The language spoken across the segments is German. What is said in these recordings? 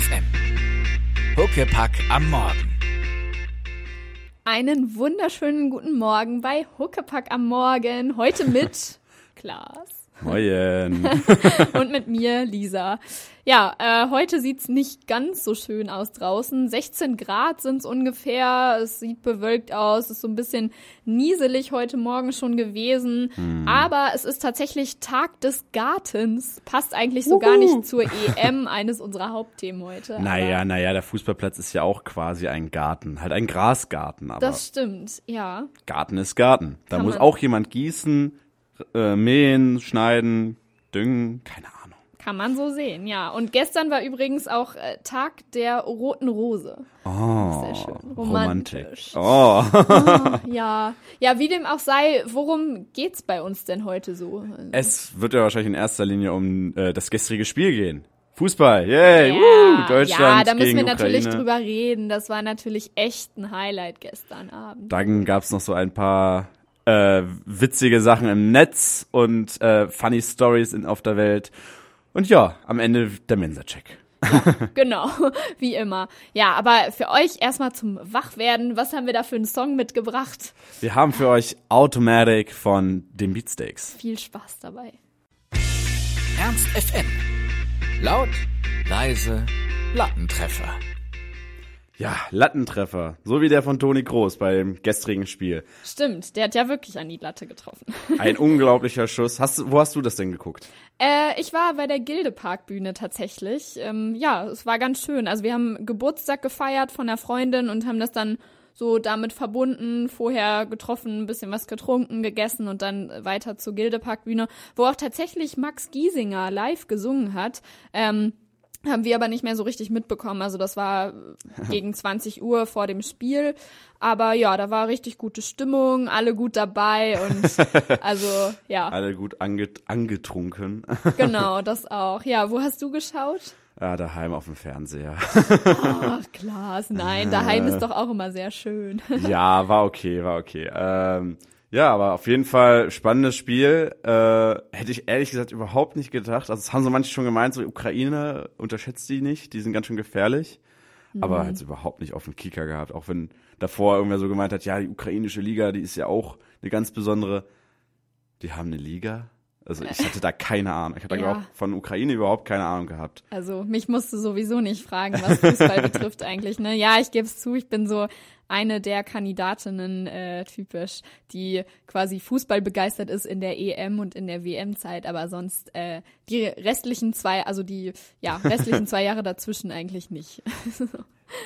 FM. Huckepack am Morgen. Einen wunderschönen guten Morgen bei Huckepack am Morgen. Heute mit Klaas. Moin. und mit mir, Lisa. Ja, äh, heute sieht's nicht ganz so schön aus draußen. 16 Grad sind's ungefähr. Es sieht bewölkt aus. Es ist so ein bisschen nieselig heute Morgen schon gewesen. Hm. Aber es ist tatsächlich Tag des Gartens. Passt eigentlich so gar nicht zur EM, eines unserer Hauptthemen heute. naja, aber naja, der Fußballplatz ist ja auch quasi ein Garten. Halt ein Grasgarten, aber Das stimmt, ja. Garten ist Garten. Da Kann muss auch jemand gießen, äh, mähen, schneiden, düngen, keine Ahnung. Kann man so sehen, ja. Und gestern war übrigens auch äh, Tag der roten Rose. Oh, Sehr schön. Romantik. Romantisch. Oh, Ja, ja, wie dem auch sei, worum geht's bei uns denn heute so? es wird ja wahrscheinlich in erster Linie um äh, das gestrige Spiel gehen. Fußball, yay, ja, woo, Deutschland ja, da müssen wir natürlich Ukraine. drüber reden. Das war natürlich echt ein Highlight gestern Abend. Dann gab's noch so ein paar äh, witzige Sachen im Netz und äh, funny Stories in, auf der Welt. Und ja, am Ende der Mensa-Check. Genau, wie immer. Ja, aber für euch erstmal zum Wachwerden, was haben wir da für einen Song mitgebracht? Wir haben für euch Automatic von den Beatsteaks. Viel Spaß dabei. Ernst FM. Laut, leise, Lattentreffer. Ja, Lattentreffer. So wie der von Toni Kroos beim gestrigen Spiel. Stimmt, der hat ja wirklich an die Latte getroffen. Ein unglaublicher Schuss. Hast, du- wo hast du das denn geguckt? Äh, ich war bei der Gildeparkbühne tatsächlich. Ähm, ja, es war ganz schön. Also wir haben Geburtstag gefeiert von einer Freundin und haben das dann so damit verbunden, vorher getroffen, ein bisschen was getrunken, gegessen und dann weiter zur Gildeparkbühne, wo auch tatsächlich Max Giesinger live gesungen hat. Ähm, haben wir aber nicht mehr so richtig mitbekommen. Also das war gegen 20 Uhr vor dem Spiel. Aber ja, da war richtig gute Stimmung, alle gut dabei und also ja. Alle gut anget angetrunken. Genau, das auch. Ja, wo hast du geschaut? ja, daheim auf dem Fernseher. Ach, Klaas, nein, daheim ist doch auch immer sehr schön. ja, war okay, war okay. Ähm, ja, aber auf jeden Fall spannendes Spiel. Äh, hätte ich ehrlich gesagt überhaupt nicht gedacht. Also es haben so manche schon gemeint, so Ukraine unterschätzt die nicht, die sind ganz schön gefährlich. Aber halt überhaupt nicht auf den Kicker gehabt. Auch wenn davor irgendwer so gemeint hat, ja, die ukrainische Liga, die ist ja auch eine ganz besondere. Die haben eine Liga? Also ich hatte da keine Ahnung. Ich hatte da Ja. überhaupt von Ukraine überhaupt keine Ahnung gehabt. Also mich musst du sowieso nicht fragen, was Fußball betrifft eigentlich. Ne? Ja, ich gebe es zu, ich bin so eine der Kandidatinnen äh, typisch, die quasi Fußball begeistert ist in der EM und in der WM-Zeit, aber sonst äh, die restlichen zwei, also die ja restlichen zwei Jahre dazwischen eigentlich nicht.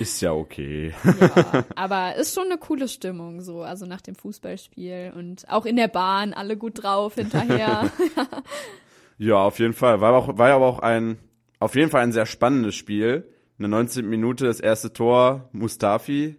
Ist ja okay. Ja, aber ist schon eine coole Stimmung so, also nach dem Fußballspiel und auch in der Bahn alle gut drauf hinterher. Ja, auf jeden Fall. War, auch, war aber auch ein, auf jeden Fall ein sehr spannendes Spiel. In der 19. Minute das erste Tor, Mustafi.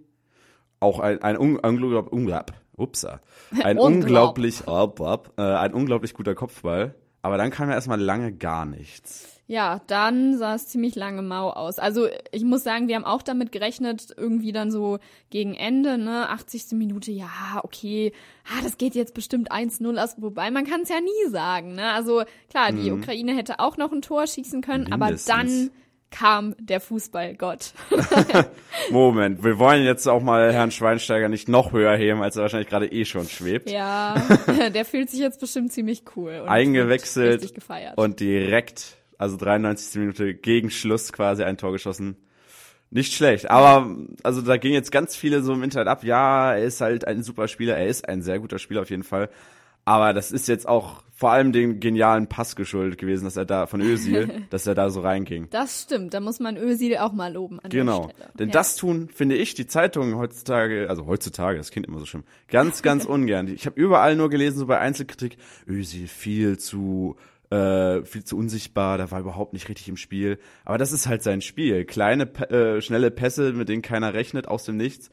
Auch ein, ein un, unglaublich, unglaub, upsa, ein Unglaub. unglaublich, up, up, äh, ein unglaublich guter Kopfball. Aber dann kam ja erstmal lange gar nichts. Ja, dann sah es ziemlich lange mau aus. Also ich muss sagen, wir haben auch damit gerechnet, irgendwie dann so gegen Ende, ne, 80. Minute, ja, okay, ah, das geht jetzt bestimmt 1-0 aus, wobei man kann es ja nie sagen, ne? Also klar, die Ukraine hätte auch noch ein Tor schießen können, aber Mindestens. dann kam der Fußballgott. Moment, wir wollen jetzt auch mal Herrn Schweinsteiger nicht noch höher heben, als er wahrscheinlich gerade eh schon schwebt. ja, der fühlt sich jetzt bestimmt ziemlich cool. Und Eingewechselt und direkt, also 93. Minute gegen Schluss quasi ein Tor geschossen. Nicht schlecht, aber also da ging jetzt ganz viele so im Internet ab. Ja, er ist halt ein super Spieler, er ist ein sehr guter Spieler auf jeden Fall. Aber das ist jetzt auch vor allem dem genialen Pass geschuldet gewesen, dass er da von Özil, dass er da so reinging. das stimmt, da muss man Özil auch mal loben an Genau. Denn ja. das tun, finde ich, die Zeitungen heutzutage, also heutzutage, das klingt immer so schlimm, ganz, ganz ungern. Ich habe überall nur gelesen, so bei Einzelkritik, Özil viel zu äh, viel zu unsichtbar, der war überhaupt nicht richtig im Spiel. Aber das ist halt sein Spiel. Kleine, äh, schnelle Pässe, mit denen keiner rechnet, aus dem Nichts.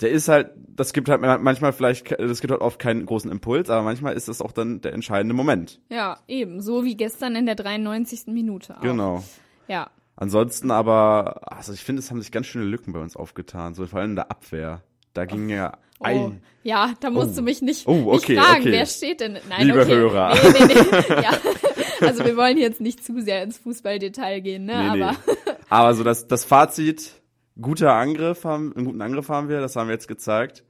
Der ist halt, das gibt halt manchmal vielleicht, das gibt halt oft keinen großen Impuls, aber manchmal ist das auch dann der entscheidende Moment. Ja, eben, so wie gestern in der 93. Minute auch. Genau. Ja. Ansonsten aber, also ich finde, es haben sich ganz schöne Lücken bei uns aufgetan, so vor allem in der Abwehr. Da ging ja Oh, ein. ja, da musst Oh. du mich nicht, Oh, okay, nicht fragen, okay. wer steht denn? Nein, Liebe okay. Hörer. Nee, nee, nee. ja. Also wir wollen jetzt nicht zu sehr ins Fußballdetail gehen, ne? Nee, nee. Aber Aber so das, das Fazit, guter Angriff haben, einen guten Angriff haben wir, das haben wir jetzt gezeigt.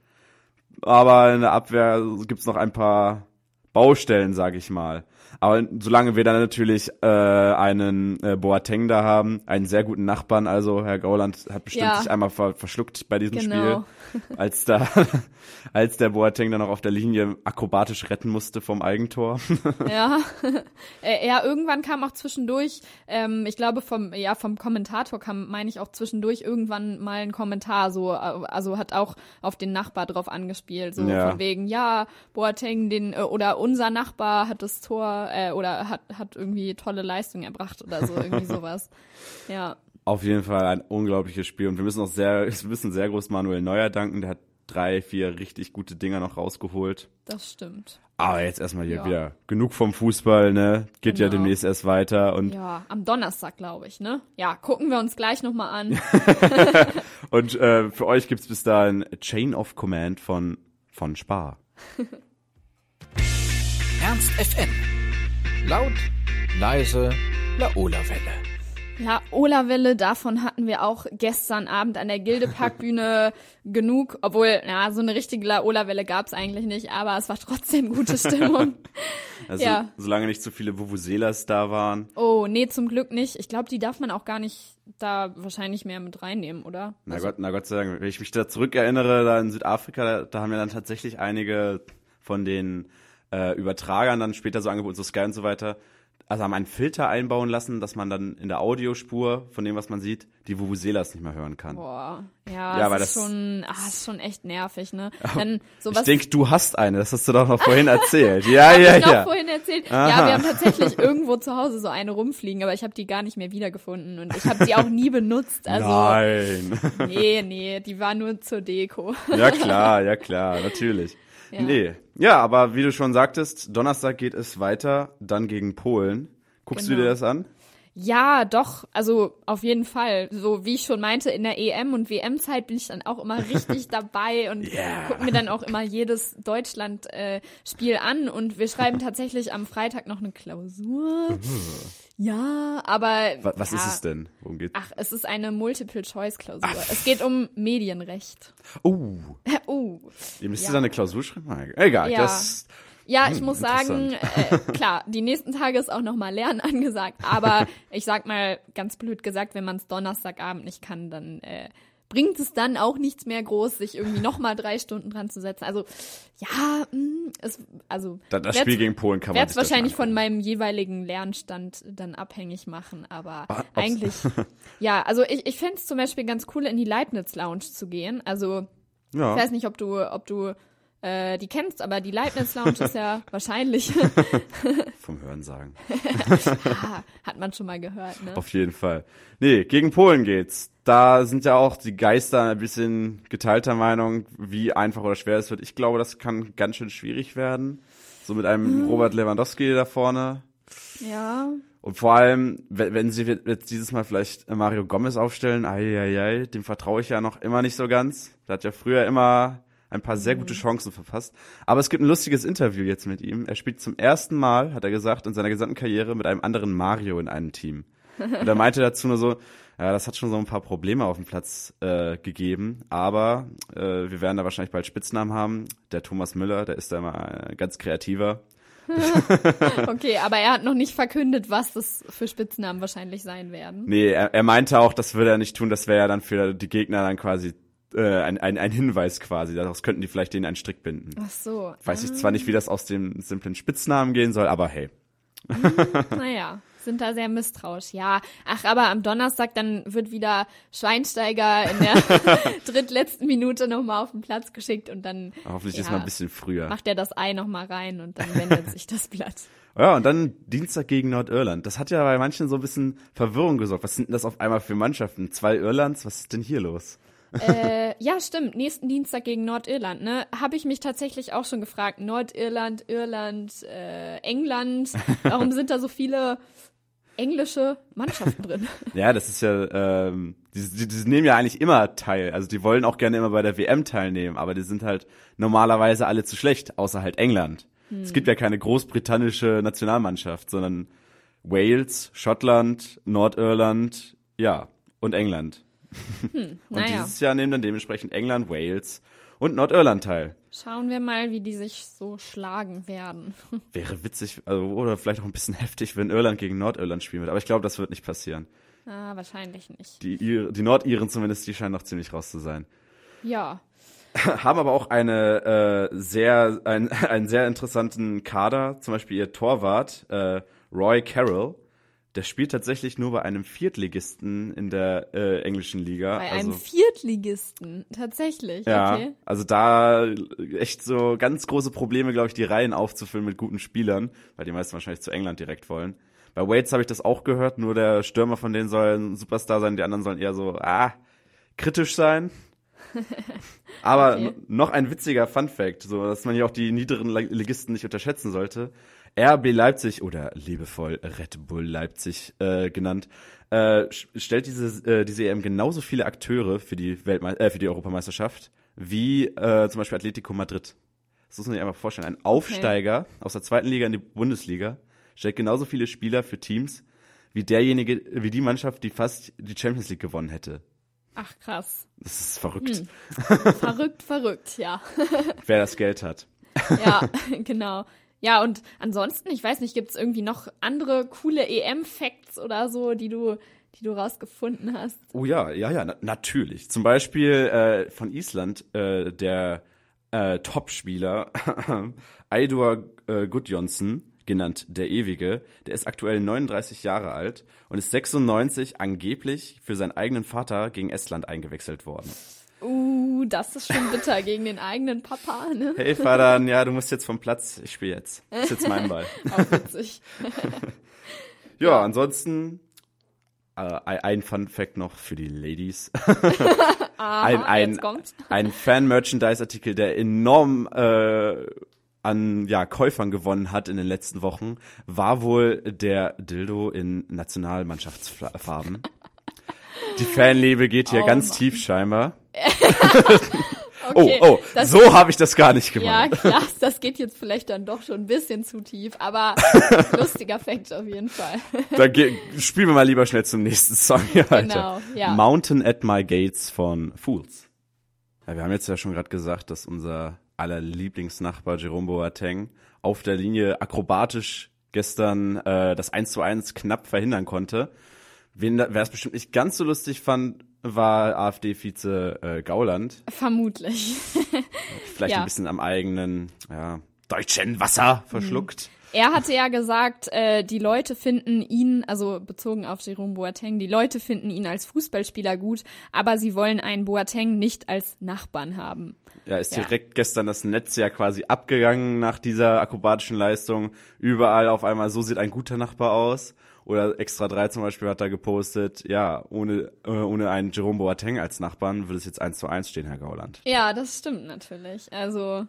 Aber in der Abwehr gibt's noch ein paar Baustellen, sag ich mal. Aber solange wir dann natürlich äh, einen äh, Boateng da haben, einen sehr guten Nachbarn, also Herr Gauland hat bestimmt Ja. sich einmal ver verschluckt bei diesem Genau. Spiel, als da, als der Boateng dann noch auf der Linie akrobatisch retten musste vom Eigentor. Ja. Äh, ja, irgendwann kam auch zwischendurch, ähm, ich glaube vom, ja, vom Kommentator kam, meine ich auch zwischendurch irgendwann mal ein Kommentar, so, äh, also hat auch auf den Nachbar drauf angespielt, so Ja. von wegen, ja, Boateng, den, äh, oder unser Nachbar hat das Tor, äh, oder hat, hat irgendwie tolle Leistung erbracht oder so, irgendwie sowas. Ja. Auf jeden Fall ein unglaubliches Spiel und wir müssen auch sehr, wir müssen sehr groß Manuel Neuer danken, der hat drei, vier richtig gute Dinger noch rausgeholt. Das stimmt. Aber jetzt erstmal hier Ja. wieder genug vom Fußball, ne? Geht ja Genau. demnächst erst weiter und Ja, am Donnerstag, glaube ich, ne? Ja, gucken wir uns gleich nochmal an. Und äh, für euch gibt's bis dahin Chain of Command von, von Spar. Ernst FM. Laut, leise, Laola-Welle. Ja, Ola-Welle, davon hatten wir auch gestern Abend an der Gildeparkbühne genug. Obwohl, na, so eine richtige Ola-Welle gab's eigentlich nicht, aber es war trotzdem gute Stimmung. Also Ja. solange nicht zu viele Vuvuzelas da waren. Oh, nee, zum Glück nicht. Ich glaube, die darf man auch gar nicht da wahrscheinlich mehr mit reinnehmen, oder? Na Gott, na Gott sei Dank, wenn ich mich da zurückerinnere, da in Südafrika, da, da haben ja dann tatsächlich einige von den äh, Übertragern dann später so angeboten, so Sky und so weiter, also haben einen Filter einbauen lassen, dass man dann in der Audiospur von dem, was man sieht, die Vuvuzelas nicht mehr hören kann. Boah, ja, Ja, das ist das- schon, ah, ist schon echt nervig, ne? Dann sowas. Ich denke, du hast eine, das hast du doch noch vorhin erzählt. Ja, Hab ja, ich noch ja. vorhin erzählt. Aha. Ja, wir haben tatsächlich irgendwo zu Hause so eine rumfliegen, aber ich habe die gar nicht mehr wiedergefunden und ich habe die auch nie benutzt. Also Nein. nee, nee, die war nur zur Deko. Ja klar, ja klar, natürlich. Ja. Nee. Ja, aber wie du schon sagtest, Donnerstag geht es weiter, dann gegen Polen. Guckst du Genau. dir das an? Ja, doch, also auf jeden Fall. So wie ich schon meinte, in der EM und WM-Zeit bin ich dann auch immer richtig dabei und Yeah. gucke mir dann auch immer jedes Deutschland-Spiel an und wir schreiben tatsächlich am Freitag noch eine Klausur. Ja, aber Wa- Was ja. ist es denn? Worum geht's? Ach, es ist eine Multiple-Choice-Klausur. Es geht um Medienrecht. Oh, Oh. ihr müsst Ja. da eine Klausur schreiben? Egal, Ja. das Ja, ich Hm, muss sagen, äh, klar, die nächsten Tage ist auch nochmal Lernen angesagt, aber ich sag mal ganz blöd gesagt, wenn man es Donnerstagabend nicht kann, dann äh, bringt es dann auch nichts mehr groß, sich irgendwie nochmal drei Stunden dran zu setzen. Also ja, mh, es, also da- das werd's- Spiel gegen Polen kann man werde es das wahrscheinlich von meinem jeweiligen Lernstand dann abhängig machen, aber Ah, eigentlich, ja, also ich, ich fände es zum Beispiel ganz cool, in die Leibniz Lounge zu gehen. Also ich Ja. weiß nicht, ob du, ob du äh, die kennst, aber die Leibniz Lounge ist ja wahrscheinlich, Vom Hören sagen. ah, hat man schon mal gehört, ne? Auf jeden Fall. Nee, gegen Polen geht's. Da sind ja auch die Geister ein bisschen geteilter Meinung, wie einfach oder schwer es wird. Ich glaube, das kann ganz schön schwierig werden. So mit einem Hm. Robert Lewandowski da vorne. Ja, Und vor allem, wenn, wenn sie jetzt dieses Mal vielleicht Mario Gomez aufstellen, ei, ei, ei, dem vertraue ich ja noch immer nicht so ganz. Der hat ja früher immer ein paar sehr gute Chancen verpasst. Aber es gibt ein lustiges Interview jetzt mit ihm. Er spielt zum ersten Mal, hat er gesagt, in seiner gesamten Karriere mit einem anderen Mario in einem Team. Und er meinte dazu nur so, ja, das hat schon so ein paar Probleme auf dem Platz äh, gegeben, aber äh, wir werden da wahrscheinlich bald Spitznamen haben. Der Thomas Müller, der ist da immer äh, ganz kreativer. okay, aber er hat noch nicht verkündet, was das für Spitznamen wahrscheinlich sein werden. Nee, er, er meinte auch, das würde er nicht tun, das wäre ja dann für die Gegner dann quasi äh, ein, ein, ein Hinweis quasi. Daraus könnten die vielleicht denen einen Strick binden. Ach so. Weiß ich zwar nicht, wie das aus dem simplen Spitznamen gehen soll, aber hey. Naja, sind da sehr misstrauisch. Ja, ach, aber am Donnerstag dann wird wieder Schweinsteiger in der drittletzten Minute nochmal auf den Platz geschickt und dann Hoffentlich ja, ist mal ein bisschen früher. macht er das Ei nochmal rein und dann wendet sich das Blatt. Ja, und dann Dienstag gegen Nordirland. Das hat ja bei manchen so ein bisschen Verwirrung gesorgt. Was sind denn das auf einmal für Mannschaften? Zwei Irlands? Was ist denn hier los? äh, ja, stimmt. Nächsten Dienstag gegen Nordirland, ne? Habe ich mich tatsächlich auch schon gefragt. Nordirland, Irland, äh, England. Warum sind da so viele englische Mannschaften drin? Ja, das ist ja, ähm, die, die, die nehmen ja eigentlich immer teil. Also die wollen auch gerne immer bei der WM teilnehmen, aber die sind halt normalerweise alle zu schlecht, außer halt England. Es gibt ja keine großbritannische Nationalmannschaft, sondern Wales, Schottland, Nordirland, ja. und England. Und naja. dieses Jahr nehmen dann dementsprechend England, Wales und Nordirland teil. Schauen wir mal, wie die sich so schlagen werden. Wäre witzig, also, oder vielleicht auch ein bisschen heftig, wenn Irland gegen Nordirland spielen wird. Aber ich glaube, das wird nicht passieren. ah, wahrscheinlich nicht. Die, Ir die Nordiren zumindest, die scheinen noch ziemlich raus zu sein. Ja. Haben aber auch eine äh, sehr, ein, einen sehr interessanten Kader. Zum Beispiel ihr Torwart, äh, Roy Carroll. Der spielt tatsächlich nur bei einem Viertligisten in der äh, englischen Liga. Bei also, einem Viertligisten. Tatsächlich. Ja, Okay. also da echt so ganz große Probleme, glaube ich, die Reihen aufzufüllen mit guten Spielern, weil die meisten wahrscheinlich zu England direkt wollen. Bei Wales habe ich das auch gehört, nur der Stürmer von denen soll ein Superstar sein, die anderen sollen eher so, ah, kritisch sein. Aber Okay. noch ein witziger Fun Fact, so dass man ja auch die niederen Ligisten nicht unterschätzen sollte. RB Leipzig oder liebevoll Red Bull Leipzig äh, genannt, äh, stellt diese, äh, diese EM genauso viele Akteure für die Weltme äh, für die Europameisterschaft wie äh, zum Beispiel Atletico Madrid. Das muss man sich einfach vorstellen. Ein Aufsteiger aus der zweiten Liga in die Bundesliga stellt genauso viele Spieler für Teams wie derjenige, wie die Mannschaft, die fast die Champions League gewonnen hätte. Ach, krass. Das ist verrückt, verrückt, verrückt, ja. wer das Geld hat. Ja, genau. Ja, und ansonsten, ich weiß nicht, gibt's irgendwie noch andere coole EM-Facts oder so, die du, die du rausgefunden hast? Oh ja, ja, ja, na natürlich. Zum Beispiel äh, von Island, äh, der äh, Topspieler Eidur äh, Gudjonsson, genannt der Ewige, der ist aktuell 39 Jahre alt und ist 96 angeblich für seinen eigenen Vater gegen Estland eingewechselt worden. Uh, das ist schon bitter gegen den eigenen Papa, ne? Hey Vater, ja, du musst jetzt vom Platz, ich spiele jetzt. Das ist jetzt mein Ball. Auch witzig. Ja, ansonsten äh, ein Fun Fact noch für die Ladies. Aha, ein, ein, ein Fan-Merchandise-Artikel, der enorm äh, an ja, Käufern gewonnen hat in den letzten Wochen, war wohl der Dildo in Nationalmannschaftsfarben. Die Fanliebe geht hier Oh ganz Mann. tief scheinbar. Okay, oh, oh, so habe ich das gar nicht Ja, gemeint. krass, das geht jetzt vielleicht dann doch schon ein bisschen zu tief, aber lustiger Fact auf jeden Fall. Dann spielen wir mal lieber schnell zum nächsten Song hier weiter. Genau, ja. Mountain at My Gates von Fools. Ja, wir haben jetzt ja schon gerade gesagt, dass unser aller Lieblingsnachbar Jerome Boateng auf der Linie akrobatisch gestern äh, das 1 zu 1 knapp verhindern konnte. Wen, wer es bestimmt nicht ganz so lustig fand, war AfD-Vize äh, Gauland. Vermutlich. Vielleicht Ja. ein bisschen am eigenen ja, deutschen Wasser verschluckt. Er hatte ja gesagt, äh, die Leute finden ihn, also bezogen auf Jerome Boateng, die Leute finden ihn als Fußballspieler gut, aber sie wollen einen Boateng nicht als Nachbarn haben. Ja, ist Ja. direkt gestern das Netz ja quasi abgegangen nach dieser akrobatischen Leistung. Überall auf einmal, so sieht ein guter Nachbar aus. Oder Extra 3 zum Beispiel hat da gepostet, ja, ohne, äh, ohne einen Jerome Boateng als Nachbarn würde es jetzt 1 zu 1 stehen, Herr Gauland. Ja, das stimmt natürlich. Also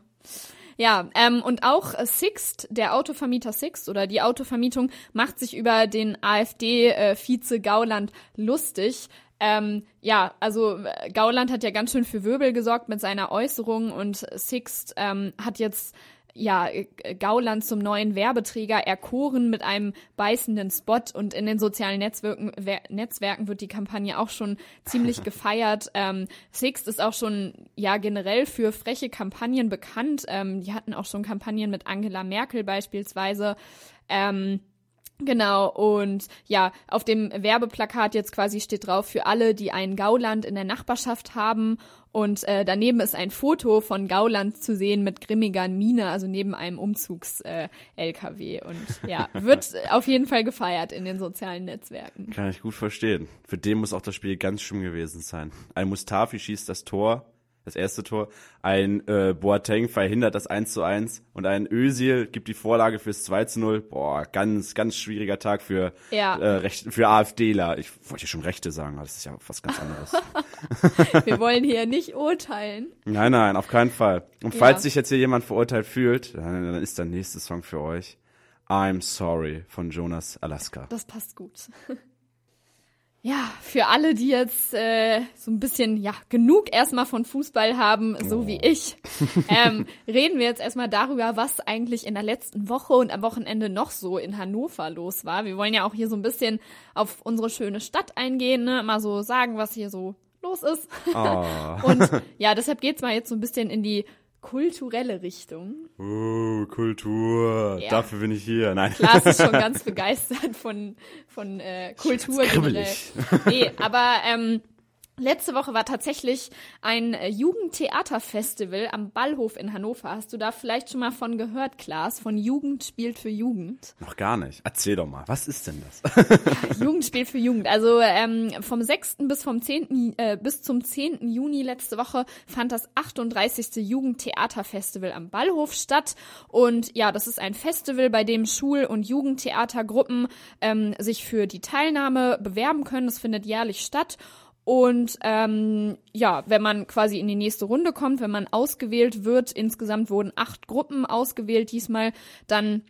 ja, ähm, und auch Sixt, der Autovermieter Sixt oder die Autovermietung macht sich über den AfD-Vize Gauland lustig. Ähm, ja, also Gauland hat ja ganz schön für Wirbel gesorgt mit seiner Äußerung und Sixt ähm, hat jetzt ja, äh, Gauland zum neuen Werbeträger erkoren mit einem beißenden Spot und in den sozialen Netzwerken, wer, Netzwerken wird die Kampagne auch schon ziemlich gefeiert. Ähm, Sixt ist auch schon ja generell für freche Kampagnen bekannt. Ähm, die hatten auch schon Kampagnen mit Angela Merkel beispielsweise. Ähm, Genau, und ja, auf dem Werbeplakat jetzt quasi steht drauf, für alle, die ein Gauland in der Nachbarschaft haben. Und äh, daneben ist ein Foto von Gauland zu sehen mit grimmiger Miene, also neben einem Umzugs-LKW. und ja, wird auf jeden Fall gefeiert in den sozialen Netzwerken. Kann ich gut verstehen. Für den muss auch das Spiel ganz schlimm gewesen sein. Ein Mustafi schießt das Tor, das erste Tor. Ein äh, Boateng verhindert das 1 zu 1 und ein Özil gibt die Vorlage fürs 2 zu 0. Boah, ganz, ganz schwieriger Tag für, Ja. äh, Recht, für AfDler. Ich wollte ja schon Rechte sagen, aber das ist ja was ganz anderes. Wir wollen hier nicht urteilen. nein, nein, auf keinen Fall. Und falls Ja. sich jetzt hier jemand verurteilt fühlt, dann, dann ist der nächste Song für euch. I'm Sorry von Jonas Alaska. Das passt gut. Ja, für alle, die jetzt äh, so ein bisschen, ja, genug erstmal von Fußball haben, so Oh. wie ich, ähm, reden wir jetzt erstmal darüber, was eigentlich in der letzten Woche und am Wochenende noch so in Hannover los war. Wir wollen ja auch hier so ein bisschen auf unsere schöne Stadt eingehen, ne? mal so sagen, was hier so los ist. Oh. Und ja, deshalb geht's mal jetzt so ein bisschen in die kulturelle Richtung. Uh, Kultur. Ja. Dafür bin ich hier. Nein. Lars ist schon ganz begeistert von, von äh, Kultur generell. Nee, aber ähm, letzte Woche war tatsächlich ein äh, Jugendtheaterfestival am Ballhof in Hannover. Hast du da vielleicht schon mal von gehört, Klaas? Von Jugend spielt für Jugend. Noch gar nicht. Erzähl doch mal. Was ist denn das? Jugend spielt für Jugend. Also ähm, vom 6. bis vom 10. Äh, bis zum 10. Juni letzte Woche fand das 38. Jugendtheaterfestival am Ballhof statt. Und ja, das ist ein Festival, bei dem Schul- und Jugendtheatergruppen ähm, sich für die Teilnahme bewerben können. Das findet jährlich statt. Und ähm, ja, wenn man quasi in die nächste Runde kommt, wenn man ausgewählt wird, insgesamt wurden acht Gruppen ausgewählt diesmal, dann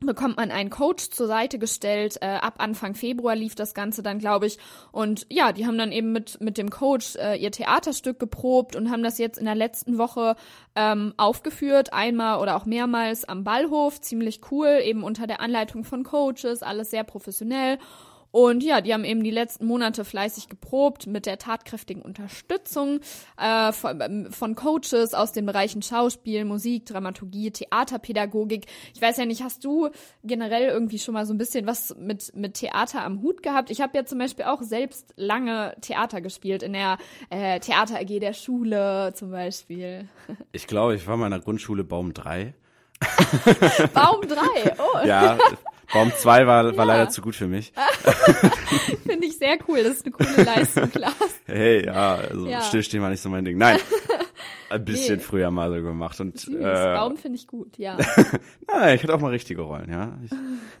bekommt man einen Coach zur Seite gestellt. Äh, ab Anfang Februar lief das Ganze dann, glaube ich. Und ja, die haben dann eben mit, mit dem Coach äh, ihr Theaterstück geprobt und haben das jetzt in der letzten Woche ähm, aufgeführt, einmal oder auch mehrmals am Ballhof. Ziemlich cool, eben unter der Anleitung von Coaches, alles sehr professionell. Und ja, die haben eben die letzten Monate fleißig geprobt mit der tatkräftigen Unterstützung äh, von, ähm, von Coaches aus den Bereichen Schauspiel, Musik, Dramaturgie, Theaterpädagogik. Ich weiß ja nicht, hast du generell irgendwie schon mal so ein bisschen was mit, mit Theater am Hut gehabt? Ich habe ja zum Beispiel auch selbst lange Theater gespielt, in der äh, Theater AG der Schule zum Beispiel. Ich glaube, ich war mal in der Grundschule Baum 3. Baum 3, oh, Ja, Baum 2 war, war Ja. leider zu gut für mich. finde ich sehr cool. Das ist eine coole Leistung, Klaas. Hey, ja, also Ja. stillstehen war nicht so mein Ding. Nein. Ein bisschen Nee. früher mal so gemacht. Und Süß, äh, Baum finde ich gut, ja. nein, ich hatte auch mal richtige Rollen, ja. Ich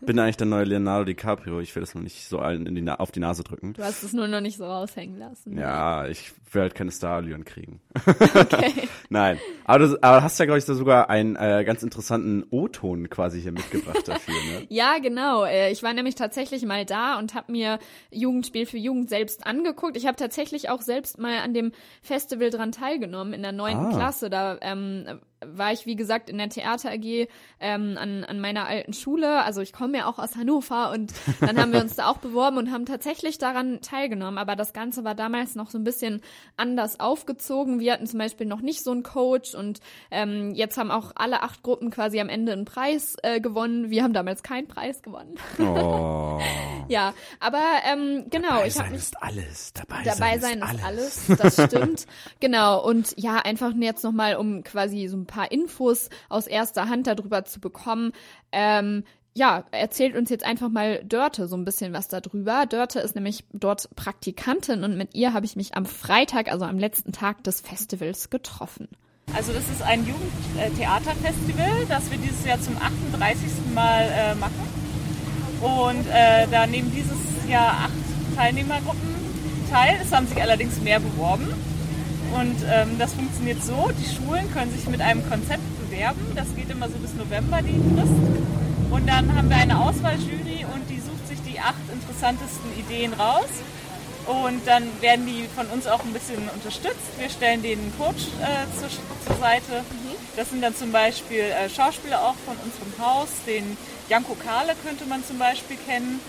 bin eigentlich der neue Leonardo DiCaprio. Ich will das noch nicht so allen in die Na auf die Nase drücken. Du hast es nur noch nicht so raushängen lassen. Ja, ich will halt keine Starallüren kriegen. Okay. Nein. Aber du aber hast ja, glaube ich, da sogar einen äh, ganz interessanten O-Ton quasi hier mitgebracht dafür, ne? Ja, genau. Äh, Ich war nämlich tatsächlich mal da und habe mir Jugendspiel für Jugend selbst angeguckt. Ich habe tatsächlich auch selbst mal an dem Festival dran teilgenommen in der neunten Ah. Klasse. Da ähm, war ich, wie gesagt, in der Theater AG ähm, an, an meiner alten Schule. Also ich komme ja auch aus Hannover und dann haben wir uns da auch beworben und haben tatsächlich daran teilgenommen. Aber das Ganze war damals noch so ein bisschen anders aufgezogen. Wir hatten zum Beispiel noch nicht so einen Coach und ähm, jetzt haben auch alle acht Gruppen quasi am Ende einen Preis äh, gewonnen. Wir haben damals keinen Preis gewonnen. Oh. Ja, aber ähm, genau, Dabei ich habe sein mich ist alles. Dabei, dabei sein ist alles. alles, das stimmt. genau, und ja, einfach jetzt nochmal, um quasi so ein paar Infos aus erster Hand darüber zu bekommen. Ähm, ja, erzählt uns jetzt einfach mal Dörte so ein bisschen was darüber. Dörte ist nämlich dort Praktikantin und mit ihr habe ich mich am Freitag, also am letzten Tag des Festivals, getroffen. Also das ist ein Jugendtheaterfestival, das wir dieses Jahr zum 38. Mal äh, machen. Und äh, da nehmen dieses Jahr acht Teilnehmergruppen teil. Es haben sich allerdings mehr beworben. Und ähm, das funktioniert so, die Schulen können sich mit einem Konzept bewerben. Das geht immer so bis November, die Frist. Und dann haben wir eine Auswahljury und die sucht sich die acht interessantesten Ideen raus. Und dann werden die von uns auch ein bisschen unterstützt. Wir stellen den Coach äh, zur, zur Seite. Das sind dann zum Beispiel äh, Schauspieler auch von unserem Haus. Den Janko Kahle könnte man zum Beispiel kennen.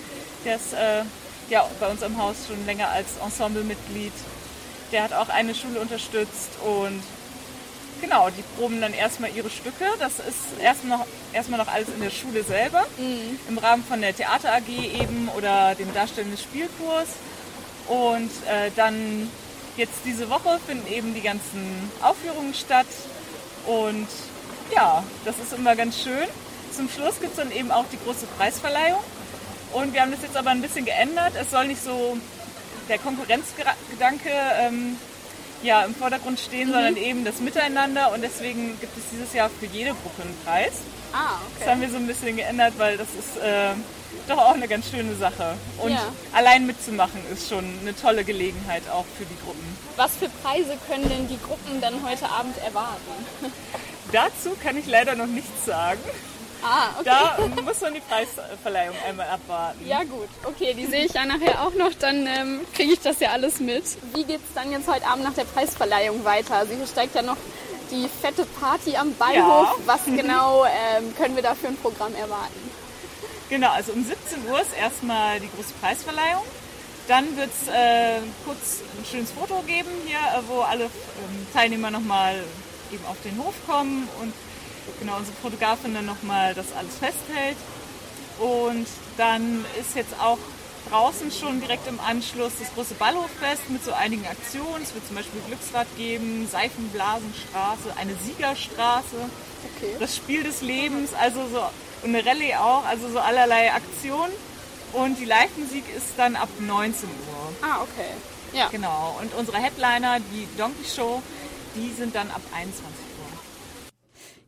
Der ist äh, ja, bei uns im Haus schon länger als Ensemblemitglied. Der hat auch eine Schule unterstützt und genau, die proben dann erstmal ihre Stücke. Das ist erstmal noch, erstmal noch alles in der Schule selber, im Rahmen von der Theater AG eben oder dem Darstellenden Spielkurs. Und äh, dann jetzt diese Woche finden eben die ganzen Aufführungen statt. Und ja, das ist immer ganz schön. Zum Schluss gibt es dann eben auch die große Preisverleihung. Und wir haben das jetzt aber ein bisschen geändert. Es soll nicht so der Konkurrenzgedanke ähm, ja, im Vordergrund stehen, sondern eben das Miteinander. Und deswegen gibt es dieses Jahr für jede Gruppe einen Preis. Ah, Das haben wir so ein bisschen geändert, weil das ist äh, doch auch eine ganz schöne Sache. Und Ja. allein mitzumachen ist schon eine tolle Gelegenheit auch für die Gruppen. Was für Preise können denn die Gruppen dann heute Abend erwarten? Dazu kann ich leider noch nichts sagen. Ah, okay. Da muss man die Preisverleihung einmal abwarten. Ja gut, okay, die sehe ich ja nachher auch noch, dann ähm, kriege ich das ja alles mit. Wie geht's dann jetzt heute Abend nach der Preisverleihung weiter? Also hier steigt ja noch die fette Party am Ballhof. Ja. Was genau ähm, können wir da für ein Programm erwarten? Genau, also um 17 Uhr ist erstmal die große Preisverleihung. Dann wird es äh, kurz ein schönes Foto geben hier, wo alle ähm, Teilnehmer nochmal eben auf den Hof kommen und genau unsere Fotografin dann nochmal das alles festhält. Und dann ist jetzt auch draußen schon direkt im Anschluss das große Ballhoffest mit so einigen Aktionen. Es wird zum Beispiel Glücksrad geben, Seifenblasenstraße, eine Siegerstraße, Okay. das Spiel des Lebens, also so und eine Rallye auch, also so allerlei Aktionen. Und die Live-Musik ist dann ab 19 Uhr. Ah, okay. Ja. Genau. Und unsere Headliner, die Donkey Show, die sind dann ab 21 Uhr.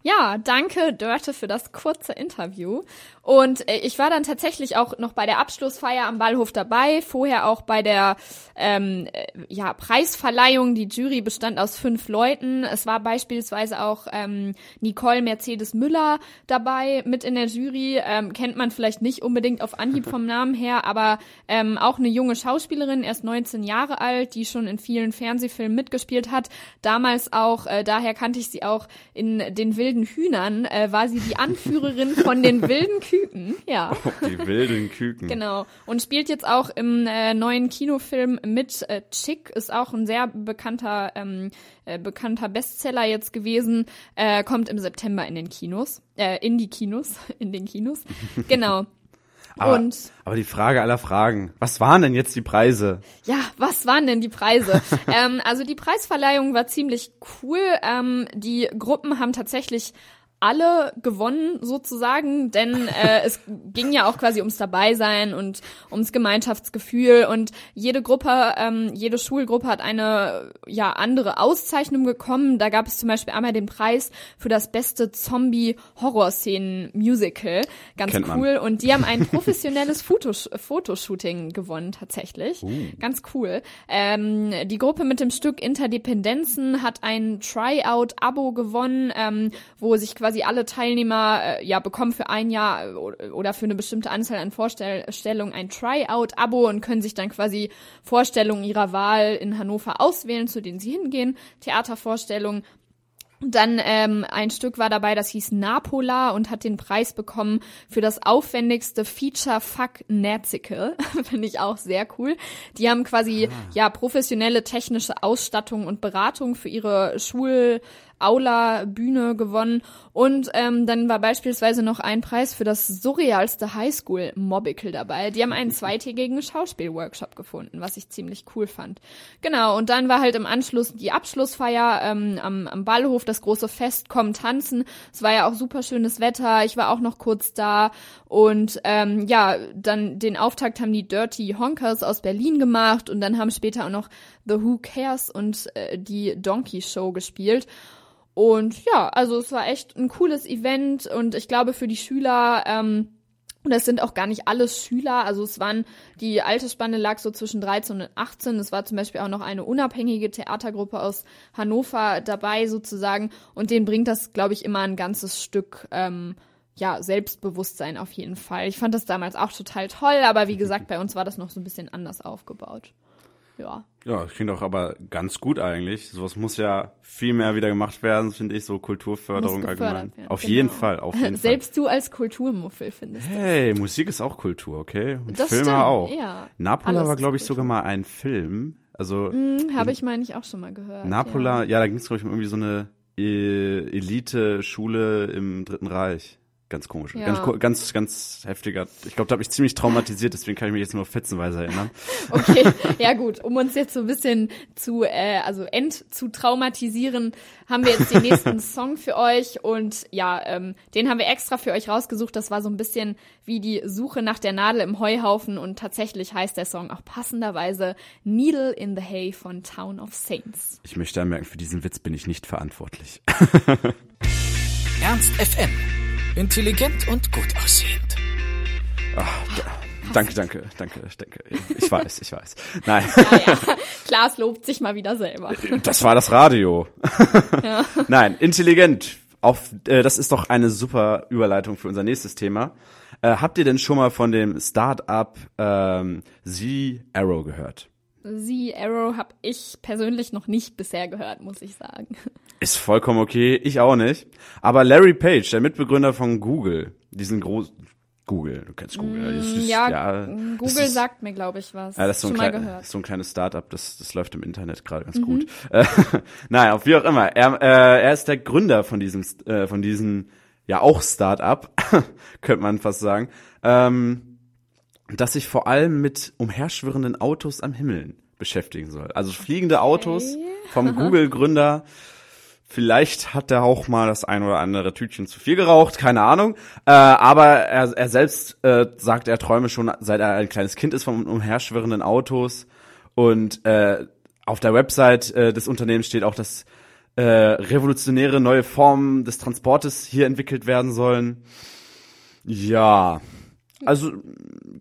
Ja, danke Dörte für das kurze Interview. Und äh, ich war dann tatsächlich auch noch bei der Abschlussfeier am Ballhof dabei, vorher auch bei der ähm, äh, ja, Preisverleihung. Die Jury bestand aus fünf Leuten. Es war beispielsweise auch ähm, Nicole Mercedes Müller dabei mit in der Jury. Ähm, kennt man vielleicht nicht unbedingt auf Anhieb vom Namen her, aber ähm, auch eine junge Schauspielerin, erst 19 Jahre alt, die schon in vielen Fernsehfilmen mitgespielt hat. Damals auch, äh, daher kannte ich sie auch in den wilden Hühnern, äh, war sie die Anführerin von den wilden Küken. Ja. Die wilden Küken. Genau. Und spielt jetzt auch im äh, neuen Kinofilm mit. Äh, Chick ist auch ein sehr bekannter, ähm, äh, bekannter Bestseller jetzt gewesen. Äh, kommt im September in den Kinos. Äh, in die Kinos. In den Kinos. Genau. Aber, Und aber die Frage aller Fragen, was waren denn jetzt die Preise? ja, was waren denn die Preise? ähm, also die Preisverleihung war ziemlich cool. Ähm, die Gruppen haben tatsächlich alle gewonnen sozusagen, denn äh, es ging ja auch quasi ums Dabeisein und ums Gemeinschaftsgefühl und jede Gruppe, ähm, jede Schulgruppe hat eine ja andere Auszeichnung bekommen. Da gab es zum Beispiel einmal den Preis für das beste Zombie-Horror-Szenen-Musical, ganz cool. Und die haben ein professionelles Fotos Fotoshooting gewonnen tatsächlich, ganz cool. Ähm, die Gruppe mit dem Stück Interdependenzen hat ein Tryout-Abo gewonnen, ähm, wo sich quasi alle Teilnehmer äh, ja bekommen für ein Jahr äh, oder für eine bestimmte Anzahl an Vorstellungen ein Tryout-Abo und können sich dann quasi Vorstellungen ihrer Wahl in Hannover auswählen, zu denen sie hingehen. Theatervorstellungen. Und dann ähm, ein Stück war dabei, das hieß Napola und hat den Preis bekommen für das aufwendigste Feature Fuck Nerzicle. Finde ich auch sehr cool. Die haben quasi ja professionelle technische Ausstattung und Beratung für ihre Schul Aula Bühne gewonnen und ähm, dann war beispielsweise noch ein Preis für das surrealste Highschool Mobicle dabei. Die haben einen zweitägigen Schauspielworkshop gefunden, was ich ziemlich cool fand. Genau und dann war halt im Anschluss die Abschlussfeier ähm, am, am Ballhof, das große Fest Komm tanzen. Es war ja auch super schönes Wetter. Ich war auch noch kurz da und ähm, ja dann den Auftakt haben die Dirty Honkers aus Berlin gemacht und dann haben später auch noch The Who Cares und äh, die Donkey Show gespielt. Und ja, also es war echt ein cooles Event und ich glaube für die Schüler, ähm, und das sind auch gar nicht alles Schüler, also es waren, die Altersspanne lag so zwischen 13 und 18. Es war zum Beispiel auch noch eine unabhängige Theatergruppe aus Hannover dabei sozusagen und denen bringt das, glaube ich, immer ein ganzes Stück, ähm, ja, Selbstbewusstsein auf jeden Fall. Ich fand das damals auch total toll, aber wie gesagt, bei uns war das noch so ein bisschen anders aufgebaut. Ja. Ja, das klingt doch aber ganz gut eigentlich. Sowas muss ja viel mehr wieder gemacht werden, finde ich, so Kulturförderung allgemein. werden, auf genau. jeden Fall, auf jeden Fall. Selbst du als Kulturmuffel findest. Hey, Musik ist auch Kultur, okay? Und Das Filme stimmt, auch. ja. Napola war, glaube ich, Kultur. sogar mal ein Film. Also Hm, Habe ich, meine ich, auch schon mal gehört. Napola, Ja. ja, da ging es, glaube ich, um irgendwie so eine äh, Elite-Schule im Dritten Reich. Ganz komisch. Ja. Ganz, ganz, ganz heftiger. Ich glaube, da habe ich ziemlich traumatisiert, deswegen kann ich mich jetzt nur fetzenweise erinnern. Okay, ja gut, um uns jetzt so ein bisschen zu, äh, also end zu traumatisieren, haben wir jetzt den nächsten Song für euch und ja, ähm, den haben wir extra für euch rausgesucht. Das war so ein bisschen wie die Suche nach der Nadel im Heuhaufen und tatsächlich heißt der Song auch passenderweise Needle in the Hay von Town of Saints. Ich möchte anmerken, für diesen Witz bin ich nicht verantwortlich. Ernst FM. Intelligent und gut aussehend. danke, danke, danke, danke. Ich weiß, ich weiß. Nein, Naja, Klaas lobt sich mal wieder selber. das war das Radio. Nein, intelligent. auf, äh, das ist doch eine super Überleitung für unser nächstes Thema. Äh, habt ihr denn schon mal von dem Startup ähm, Z Arrow gehört? Sie Arrow habe ich persönlich noch nicht bisher gehört, muss ich sagen. Ist vollkommen okay, ich auch nicht. Aber Larry Page, der Mitbegründer von Google, diesen großen Google, du kennst Google. Das ist, Mm, Ja, das Google ist- sagt mir, glaube ich, was. Ja, das ist so ein, klein, gehört. Mhm. so ein kleines Startup, das, das läuft im Internet gerade ganz gut. Äh, naja, wie auch immer. Er, äh, er ist der Gründer von diesem, äh, von diesem, ja auch Startup, könnte man fast sagen, ähm, das sich vor allem mit umherschwirrenden Autos am Himmel beschäftigen soll. Also fliegende Autos vom Google-Gründer. Vielleicht hat er auch mal das ein oder andere Tütchen zu viel geraucht, keine Ahnung. Äh, aber er, er selbst äh, sagt, er träume schon, seit er ein kleines Kind ist, von umherschwirrenden Autos. Und äh, auf der Website äh, des Unternehmens steht auch, dass äh, revolutionäre neue Formen des Transportes hier entwickelt werden sollen. Ja, also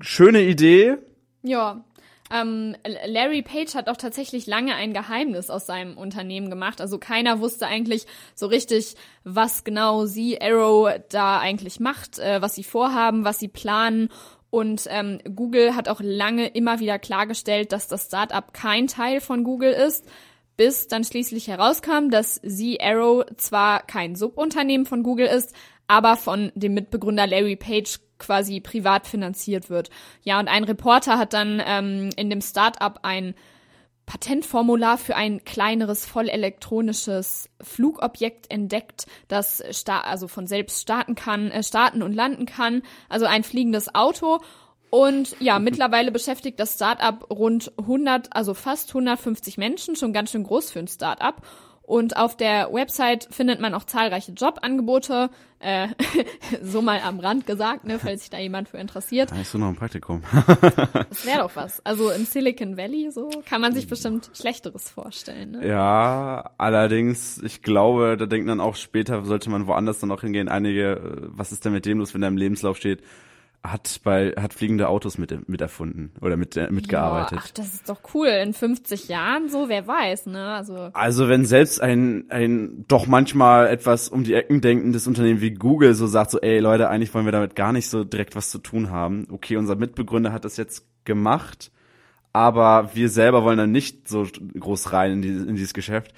schöne Idee. Ja. Ähm, Larry Page hat auch tatsächlich lange ein Geheimnis aus seinem Unternehmen gemacht. Also keiner wusste eigentlich so richtig, was genau sie Arrow da eigentlich macht, äh, was sie vorhaben, was sie planen. Und ähm, Google hat auch lange immer wieder klargestellt, dass das Startup kein Teil von Google ist, bis dann schließlich herauskam, dass sie Arrow zwar kein Subunternehmen von Google ist, aber von dem Mitbegründer Larry Page quasi privat finanziert wird. Ja, und ein Reporter hat dann ähm, in dem Startup ein Patentformular für ein kleineres vollelektronisches Flugobjekt entdeckt, das also von selbst starten kann, äh, starten und landen kann, also ein fliegendes Auto. Und ja, mittlerweile beschäftigt das Startup rund 100, also fast 150 Menschen, schon ganz schön groß für ein Startup. Und auf der Website findet man auch zahlreiche Jobangebote, äh, so mal am Rand gesagt, ne, falls sich da jemand für interessiert. Da ist du noch ein Praktikum. Das wäre doch was. Also im Silicon Valley so kann man sich bestimmt Schlechteres vorstellen. Ne? Ja, allerdings, ich glaube, da denkt man auch später, sollte man woanders dann auch hingehen. Einige, äh, was ist denn mit dem los, wenn da im Lebenslauf steht, hat bei, hat fliegende Autos mit, mit erfunden oder mit, äh, mitgearbeitet. Ja, ach, das ist doch cool. In 50 Jahren so, wer weiß, ne? Also Also wenn selbst ein, ein doch manchmal etwas um die Ecken denkendes Unternehmen wie Google so sagt, so ey Leute, eigentlich wollen wir damit gar nicht so direkt was zu tun haben. Okay, unser Mitbegründer hat das jetzt gemacht, aber wir selber wollen dann nicht so groß rein in, die, in dieses Geschäft.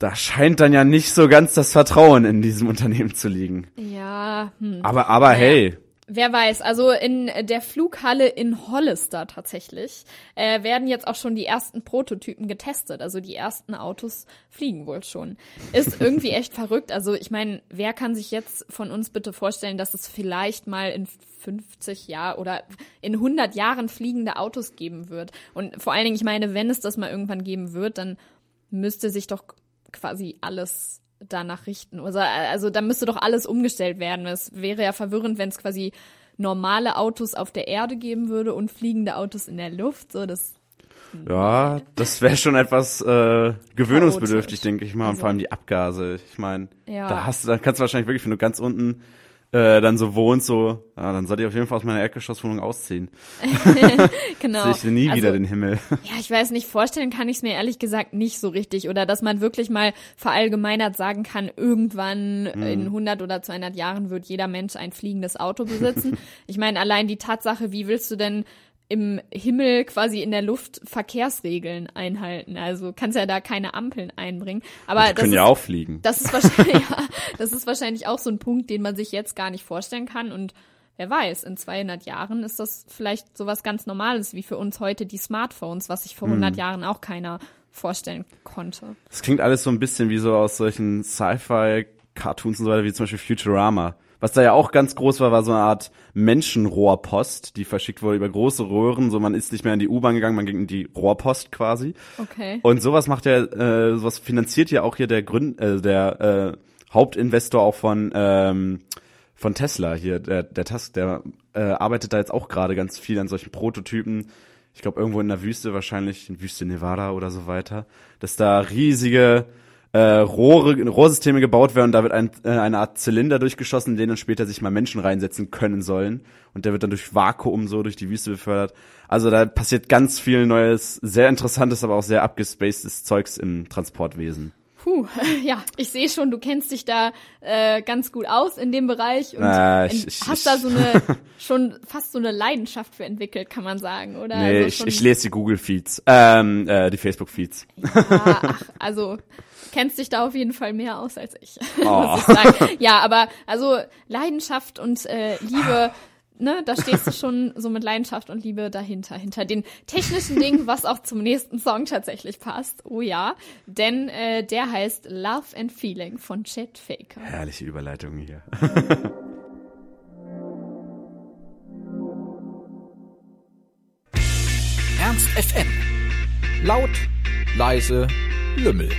Da scheint dann ja nicht so ganz das Vertrauen in diesem Unternehmen zu liegen. ja, hm. Aber, aber hey, Wer weiß, also in der Flughalle in Hollister tatsächlich äh, werden jetzt auch schon die ersten Prototypen getestet. Also die ersten Autos fliegen wohl schon. Ist irgendwie echt verrückt. Also ich meine, wer kann sich jetzt von uns bitte vorstellen, dass es vielleicht mal in 50 Jahren oder in 100 Jahren fliegende Autos geben wird? Und vor allen Dingen, ich meine, wenn es das mal irgendwann geben wird, dann müsste sich doch quasi alles danach richten. Also, also da müsste doch alles umgestellt werden. Es wäre ja verwirrend, wenn es quasi normale Autos auf der Erde geben würde und fliegende Autos in der Luft. So, das ja, das wäre schon etwas äh, gewöhnungsbedürftig, denke ich mal. Und Also- vor allem die Abgase. Ich meine, Ja. da hast du, da kannst du wahrscheinlich wirklich, wenn du ganz unten äh, dann so wohnst, so, ja, dann soll ich auf jeden Fall aus meiner Erdgeschosswohnung ausziehen. genau. Sehe ich nie also, wieder den Himmel. Ja, ich weiß nicht, vorstellen kann ich es mir ehrlich gesagt nicht so richtig. Oder dass man wirklich mal verallgemeinert sagen kann, irgendwann in 100 oder 200 Jahren wird jeder Mensch ein fliegendes Auto besitzen. ich meine, allein die Tatsache, wie willst du denn im Himmel quasi in der Luft Verkehrsregeln einhalten? Also kannst ja da keine Ampeln einbringen. Aber Die das können ist, ja auch fliegen. das ist wahrscheinlich, ja, das ist wahrscheinlich auch so ein Punkt, den man sich jetzt gar nicht vorstellen kann und Wer weiß, in 200 Jahren ist das vielleicht sowas ganz Normales wie für uns heute die Smartphones, was sich vor 100 Jahren auch keiner vorstellen konnte. Das klingt alles so ein bisschen wie so aus solchen Sci-Fi-Cartoons und so weiter, wie zum Beispiel Futurama. Was da ja auch ganz groß war, war so eine Art Menschenrohrpost, die verschickt wurde über große Röhren. So, man ist nicht mehr in die U-Bahn gegangen, man ging in die Rohrpost quasi. Okay. Und sowas macht ja, äh, sowas finanziert ja auch hier der Gründ, äh, der äh, Hauptinvestor auch von ähm, von Tesla hier, der der Tusk, der äh, arbeitet da jetzt auch gerade ganz viel an solchen Prototypen. Ich glaube irgendwo in der Wüste wahrscheinlich, in Wüste Nevada oder so weiter, dass da riesige äh, Rohre, Rohrsysteme gebaut werden da wird ein, äh, eine Art Zylinder durchgeschossen, in den dann später sich mal Menschen reinsetzen können sollen. Und der wird dann durch Vakuum so durch die Wüste befördert. Also da passiert ganz viel Neues, sehr interessantes, aber auch sehr abgespacedes Zeugs im Transportwesen. Puh, ja, ich sehe schon, du kennst dich da äh, ganz gut aus in dem Bereich und Äh, ich- ich- hast ich- da so eine schon fast so eine Leidenschaft für entwickelt, kann man sagen, oder? Nee, also ich, lese die Google-Feeds, ähm, äh, die Facebook-Feeds. Ja, ach, also kennst dich da auf jeden Fall mehr aus als ich, Oh. Ja, aber also Leidenschaft und äh, Liebe, ne, da stehst du schon so mit Leidenschaft und Liebe dahinter, hinter den technischen Dingen, was auch zum nächsten Song tatsächlich passt. Oh ja, denn äh, der heißt Love and Feeling von Chet Faker. Herrliche Überleitung hier. Ernst FM. Laut, leise, Lümmel.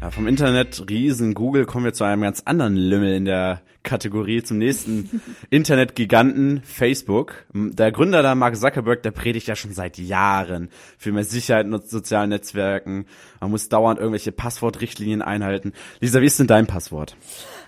Ja, vom Internet Riesen Google kommen wir zu einem ganz anderen Lümmel in der Kategorie, zum nächsten Internetgiganten Facebook. Der Gründer da, Mark Zuckerberg, der predigt ja schon seit Jahren für mehr Sicherheit in sozialen Netzwerken. Man muss dauernd irgendwelche Passwortrichtlinien einhalten. Lisa, wie ist denn dein Passwort?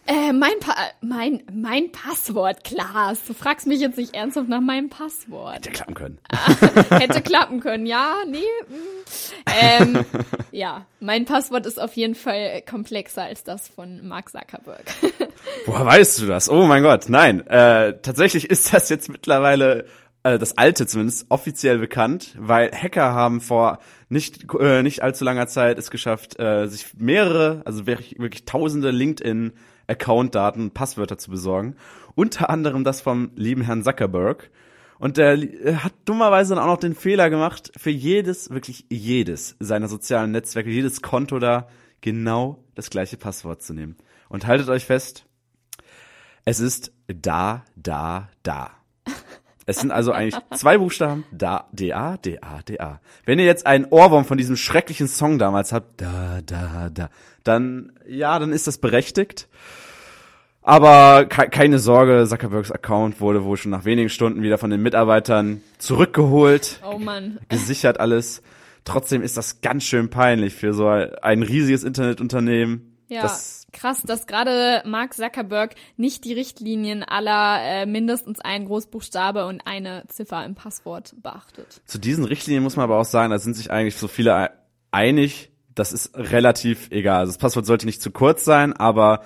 Äh, mein, pa mein, mein Passwort, Klaas. Du fragst mich jetzt nicht ernsthaft nach meinem Passwort. Hätte klappen können. Hätte klappen können, ja, nee. mm. Ähm, ja, mein Passwort ist auf jeden Fall komplexer als das von Mark Zuckerberg. Woher weißt du das? Oh mein Gott, nein. Äh, tatsächlich ist das jetzt mittlerweile äh, das alte zumindest offiziell bekannt, weil Hacker haben vor nicht äh, nicht allzu langer Zeit es geschafft, äh, sich mehrere, also wirklich, wirklich tausende LinkedIn Account-Daten, Passwörter zu besorgen. Unter anderem das vom lieben Herrn Zuckerberg. Und der äh, hat dummerweise dann auch noch den Fehler gemacht, für jedes, wirklich jedes seiner sozialen Netzwerke, jedes Konto da genau das gleiche Passwort zu nehmen. Und haltet euch fest, es ist da, da, da. Es sind also eigentlich zwei Buchstaben, da, da, da, da. Wenn ihr jetzt einen Ohrwurm von diesem schrecklichen Song damals habt, da, da, da, dann, ja, dann ist das berechtigt. Aber ke keine Sorge, Zuckerbergs Account wurde wohl schon nach wenigen Stunden wieder von den Mitarbeitern zurückgeholt, Oh Mann. gesichert alles. Trotzdem ist das ganz schön peinlich für so ein riesiges Internetunternehmen. Ja, Das, krass, dass gerade Mark Zuckerberg nicht die Richtlinien aller äh, mindestens ein Großbuchstabe und eine Ziffer im Passwort beachtet. zu diesen Richtlinien muss man aber auch sagen, da sind sich eigentlich so viele ei- einig, das ist relativ egal. Also das Passwort sollte nicht zu kurz sein, aber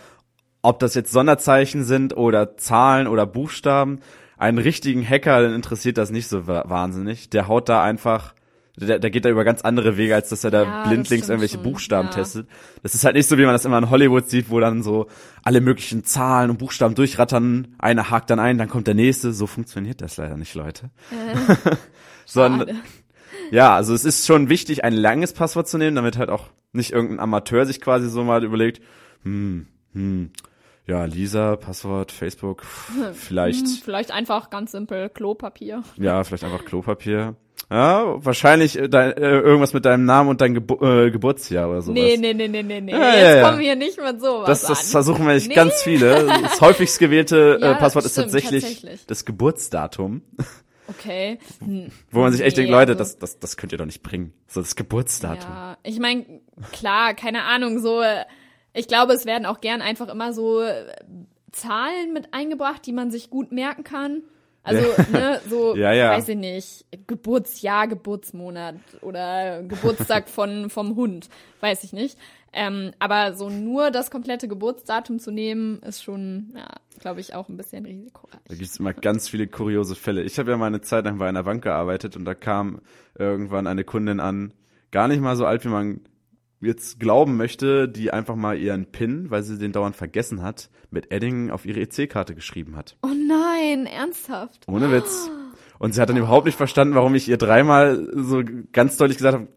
ob das jetzt Sonderzeichen sind oder Zahlen oder Buchstaben, einen richtigen Hacker den interessiert das nicht so wa- wahnsinnig. Der haut da einfach, der, der geht da über ganz andere Wege, als dass er da Ja, blindlings irgendwelche schon, Buchstaben ja. testet. Das ist halt nicht so, wie man das immer in Hollywood sieht, wo dann so alle möglichen Zahlen und Buchstaben durchrattern, einer hakt dann ein, dann kommt der nächste. So funktioniert das leider nicht, Leute. Sondern, Schade. ja, also es ist schon wichtig, ein langes Passwort zu nehmen, damit halt auch nicht irgendein Amateur sich quasi so mal überlegt, hm, hm, ja, Lisa, Passwort, Facebook, vielleicht, Hm, vielleicht einfach ganz simpel Klopapier. ja, vielleicht einfach Klopapier. Ja, wahrscheinlich äh, dein, äh, irgendwas mit deinem Namen und deinem Gebu äh, Geburtsjahr oder sowas. Nee, nee, nee, nee, nee, nee. Ja, Jetzt ja, ja. kommen wir nicht mit sowas Das, das an. versuchen wir nicht Nee. ganz viele. Das häufigst gewählte äh, Passwort ist stimmt, tatsächlich, tatsächlich. das Geburtsdatum, Okay. Hm, wo man sich echt nee, denkt, Leute, also- das, das, das könnt ihr doch nicht bringen. So das Geburtsdatum. Ja, ich meine, klar, keine Ahnung, so, äh, ich glaube, es werden auch gern einfach immer so Zahlen mit eingebracht, die man sich gut merken kann. Also, ne, so, Ja, ja. weiß ich nicht, Geburtsjahr, Geburtsmonat oder Geburtstag von, vom Hund, weiß ich nicht. Ähm, aber so nur das komplette Geburtsdatum zu nehmen, ist schon, ja, glaube ich, auch ein bisschen risikoreich. Da gibt's immer ganz viele kuriose Fälle. Ich habe ja mal eine Zeit lang bei einer Bank gearbeitet und da kam irgendwann eine Kundin an, gar nicht mal so alt, wie man jetzt glauben möchte, die einfach mal ihren PIN, weil sie den dauernd vergessen hat, mit Edding auf ihre EC-Karte geschrieben hat. Oh nein, ernsthaft? Ohne Witz. Und sie hat dann überhaupt nicht verstanden, warum ich ihr dreimal so ganz deutlich gesagt habe,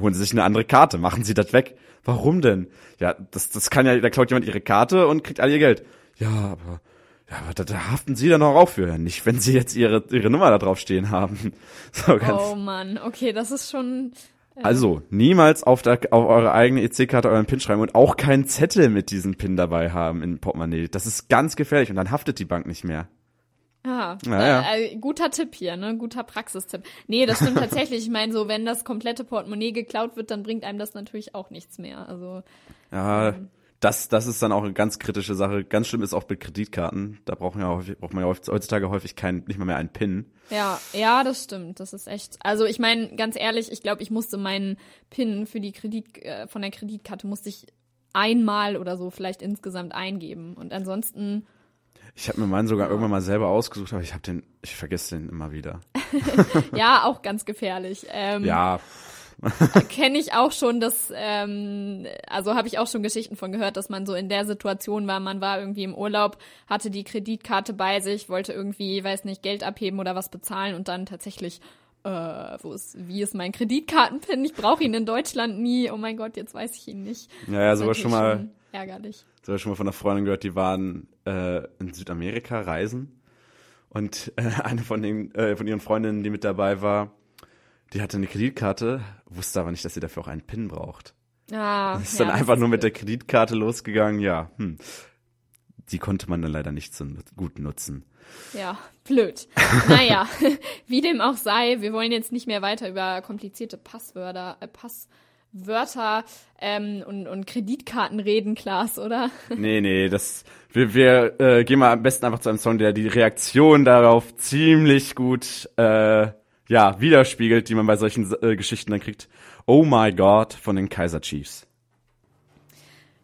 holen Sie sich eine andere Karte, machen Sie das weg. Warum denn? Ja, das, das kann ja, da klaut jemand ihre Karte und kriegt all ihr Geld. Ja, aber, ja, aber da, da haften Sie dann auch auf für. Nicht, wenn Sie jetzt Ihre, Ihre Nummer da drauf stehen haben. So ganz. Oh Mann, okay, das ist schon, Also, niemals auf, der, auf eure eigene EC-Karte euren PIN schreiben und auch keinen Zettel mit diesem PIN dabei haben in Portemonnaie. Das ist ganz gefährlich und dann haftet die Bank nicht mehr. Ja, Naja. Äh, äh, guter Tipp hier, ne? Guter Praxistipp. Nee, das stimmt tatsächlich. Ich meine, so wenn das komplette Portemonnaie geklaut wird, dann bringt einem das natürlich auch nichts mehr. Also Ja, das, das ist dann auch eine ganz kritische Sache. Ganz schlimm ist auch mit Kreditkarten. Da brauchen ja häufig, braucht man ja heutzutage häufig kein, nicht mal mehr einen PIN. ja, ja, das stimmt. Das ist echt. Also ich meine, ganz ehrlich, ich glaube, ich musste meinen PIN für die Kredit äh, von der Kreditkarte musste ich einmal oder so vielleicht insgesamt eingeben. Und ansonsten. Ich habe mir meinen sogar irgendwann mal selber ausgesucht, aber ich habe den, ich vergesse den immer wieder. ja, auch ganz gefährlich. Ähm, ja. Kenne ich auch schon, dass, ähm, also habe ich auch schon Geschichten von gehört, dass man so in der Situation war, man war irgendwie im Urlaub, hatte die Kreditkarte bei sich, wollte irgendwie, weiß nicht, Geld abheben oder was bezahlen und dann tatsächlich äh, wo ist, wie ist mein Kreditkartenpin? Ich brauche ihn in Deutschland nie. Oh mein Gott, jetzt weiß ich ihn nicht. Ja, ja, sowas schon mal. Ärgerlich. Sowas schon mal von einer Freundin gehört, die waren äh, in Südamerika reisen und äh, eine von den äh, von ihren Freundinnen, die mit dabei war, die hatte eine Kreditkarte, wusste aber nicht, dass sie dafür auch einen PIN braucht. Ah, ist ja, dann einfach nur mit der Kreditkarte losgegangen. Ja, hm. die konnte man dann leider nicht so gut nutzen. Ja, blöd. naja, wie dem auch sei, wir wollen jetzt nicht mehr weiter über komplizierte Passwörter, äh, Passwörter ähm, und, und Kreditkarten reden, Klaas, oder? nee, nee, das wir, wir äh, gehen mal am besten einfach zu einem Song, der die Reaktion darauf ziemlich gut äh, ja, widerspiegelt, die man bei solchen äh, Geschichten dann kriegt. Oh my God von den Kaiser Chiefs.